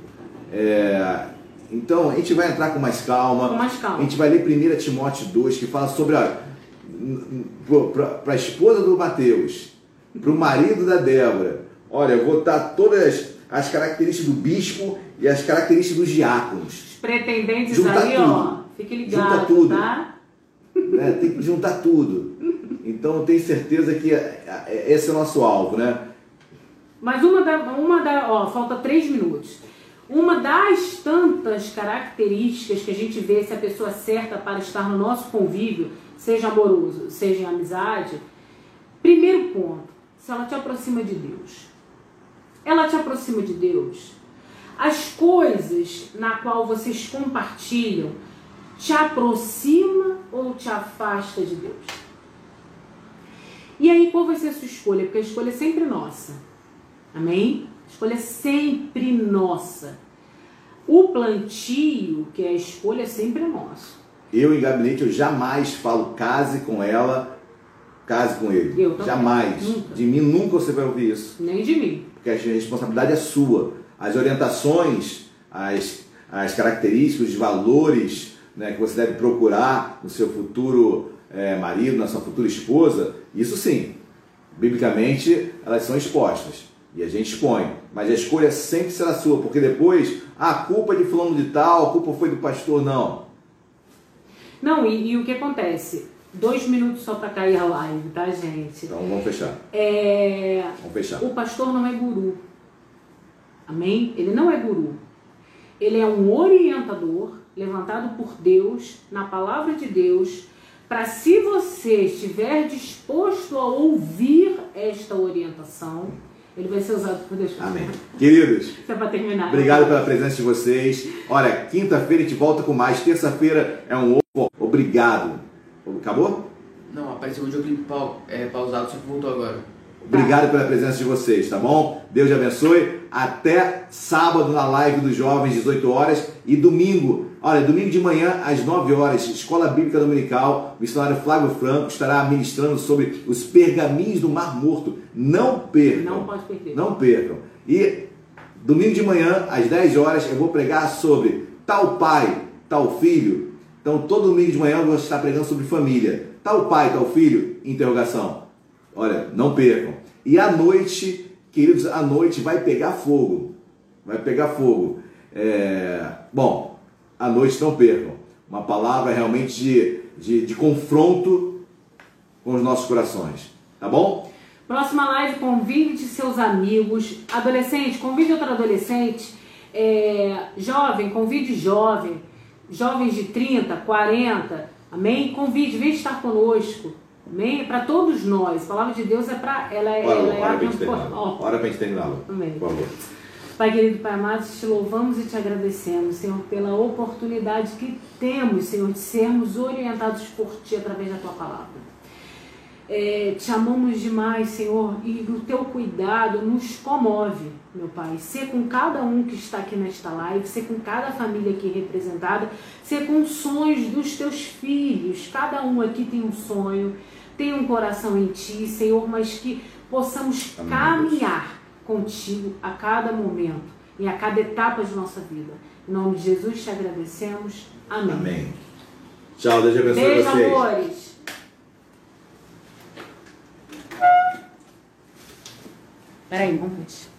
É, Então a gente vai entrar com mais calma. Com mais calma. A gente vai ler 1 Timóteo 2, que fala sobre para a esposa do Mateus, para o marido da Débora. Olha, eu vou dar todas as características do bispo e as características dos diáconos. Os pretendentes Junta aí, tudo. ó, fique ligado, Junta tudo. tá? né? Tem que juntar tudo. Então eu tenho certeza que é- é- esse é o nosso alvo, né? Mas uma da, uma da, ó, falta três minutos. Uma das tantas características que a gente vê se a pessoa é certa para estar no nosso convívio, seja amoroso, seja em amizade, primeiro ponto, se ela te aproxima de Deus. Ela te aproxima de Deus. As coisas na qual vocês compartilham te aproxima ou te afasta de Deus? E aí, qual vai ser a sua escolha? Porque a escolha é sempre nossa. Amém? A escolha é sempre nossa. O plantio, que é a escolha, é sempre nosso. Eu em gabinete eu jamais falo case com ela, case com ele. Eu também. jamais. Nunca. De mim nunca você vai ouvir isso. Nem de mim. Porque a responsabilidade é sua. As orientações, as, as características, os valores né, que você deve procurar no seu futuro eh, marido, na sua futura esposa, isso sim, biblicamente elas são expostas. E a gente expõe. Mas a escolha sempre será sua, porque depois, ah, a culpa é de fulano de tal, a culpa foi do pastor, não. Não, e, e o que acontece? Dois minutos só para cair a live, tá, gente? Então vamos fechar. É, Vamos fechar. o pastor não é guru. Amém? Ele não é guru. Ele é um orientador levantado por Deus, na palavra de Deus, para se você estiver disposto a ouvir esta orientação, ele vai ser usado por Deus. Amém. Queridos, Isso é para terminar. Obrigado pela presença de vocês. Olha, quinta-feira a gente volta com mais. Terça-feira é um ovo. Obrigado. Acabou? Não, apareceu um videoclipe pau, é, pausado, só que voltou agora. Obrigado pela presença de vocês, tá bom? Deus te abençoe. Até sábado na live dos jovens, 18 horas. E domingo, olha, domingo de manhã, às 9 horas, Escola Bíblica Dominical, o missionário Flávio Franco estará ministrando sobre os pergaminhos do Mar Morto. Não percam. Não pode perder. Não percam. E domingo de manhã, às 10 horas, eu vou pregar sobre tal pai, tal filho. Então, todo domingo de manhã eu vou estar pregando sobre família. Tal pai, tal filho? Interrogação. Olha, não percam. E à noite, queridos, à noite vai pegar fogo. Vai pegar fogo. É, Bom, à noite não percam. Uma palavra realmente de, de, de confronto com os nossos corações. Tá bom? Próxima live, convide seus amigos. Adolescente, convide outro adolescente. É, jovem, convide jovem. Jovens de 30, 40. Amém? Convide, vem estar conosco. Amém? Para todos nós. A palavra de Deus é para. Ela, é- Ora, ela é ora abençoa- terminar. Ó, Ora terminar. Lu. Amém. Por favor. Pai querido, Pai amado, te louvamos e te agradecemos, Senhor, pela oportunidade que temos, Senhor, de sermos orientados por Ti através da Tua palavra. É, te amamos demais, Senhor, e o Teu cuidado nos comove, meu Pai. Ser com cada um que está aqui nesta live, ser com cada família aqui representada, ser com os sonhos dos Teus filhos. Cada um aqui tem um sonho, tem um coração em Ti, Senhor, mas que possamos Amém, caminhar contigo a cada momento e a cada etapa de nossa vida. Em nome de Jesus te agradecemos. Amém. Amém. Tchau, Deus abençoe Beijo, vocês. amores. Peraí, vamos ver.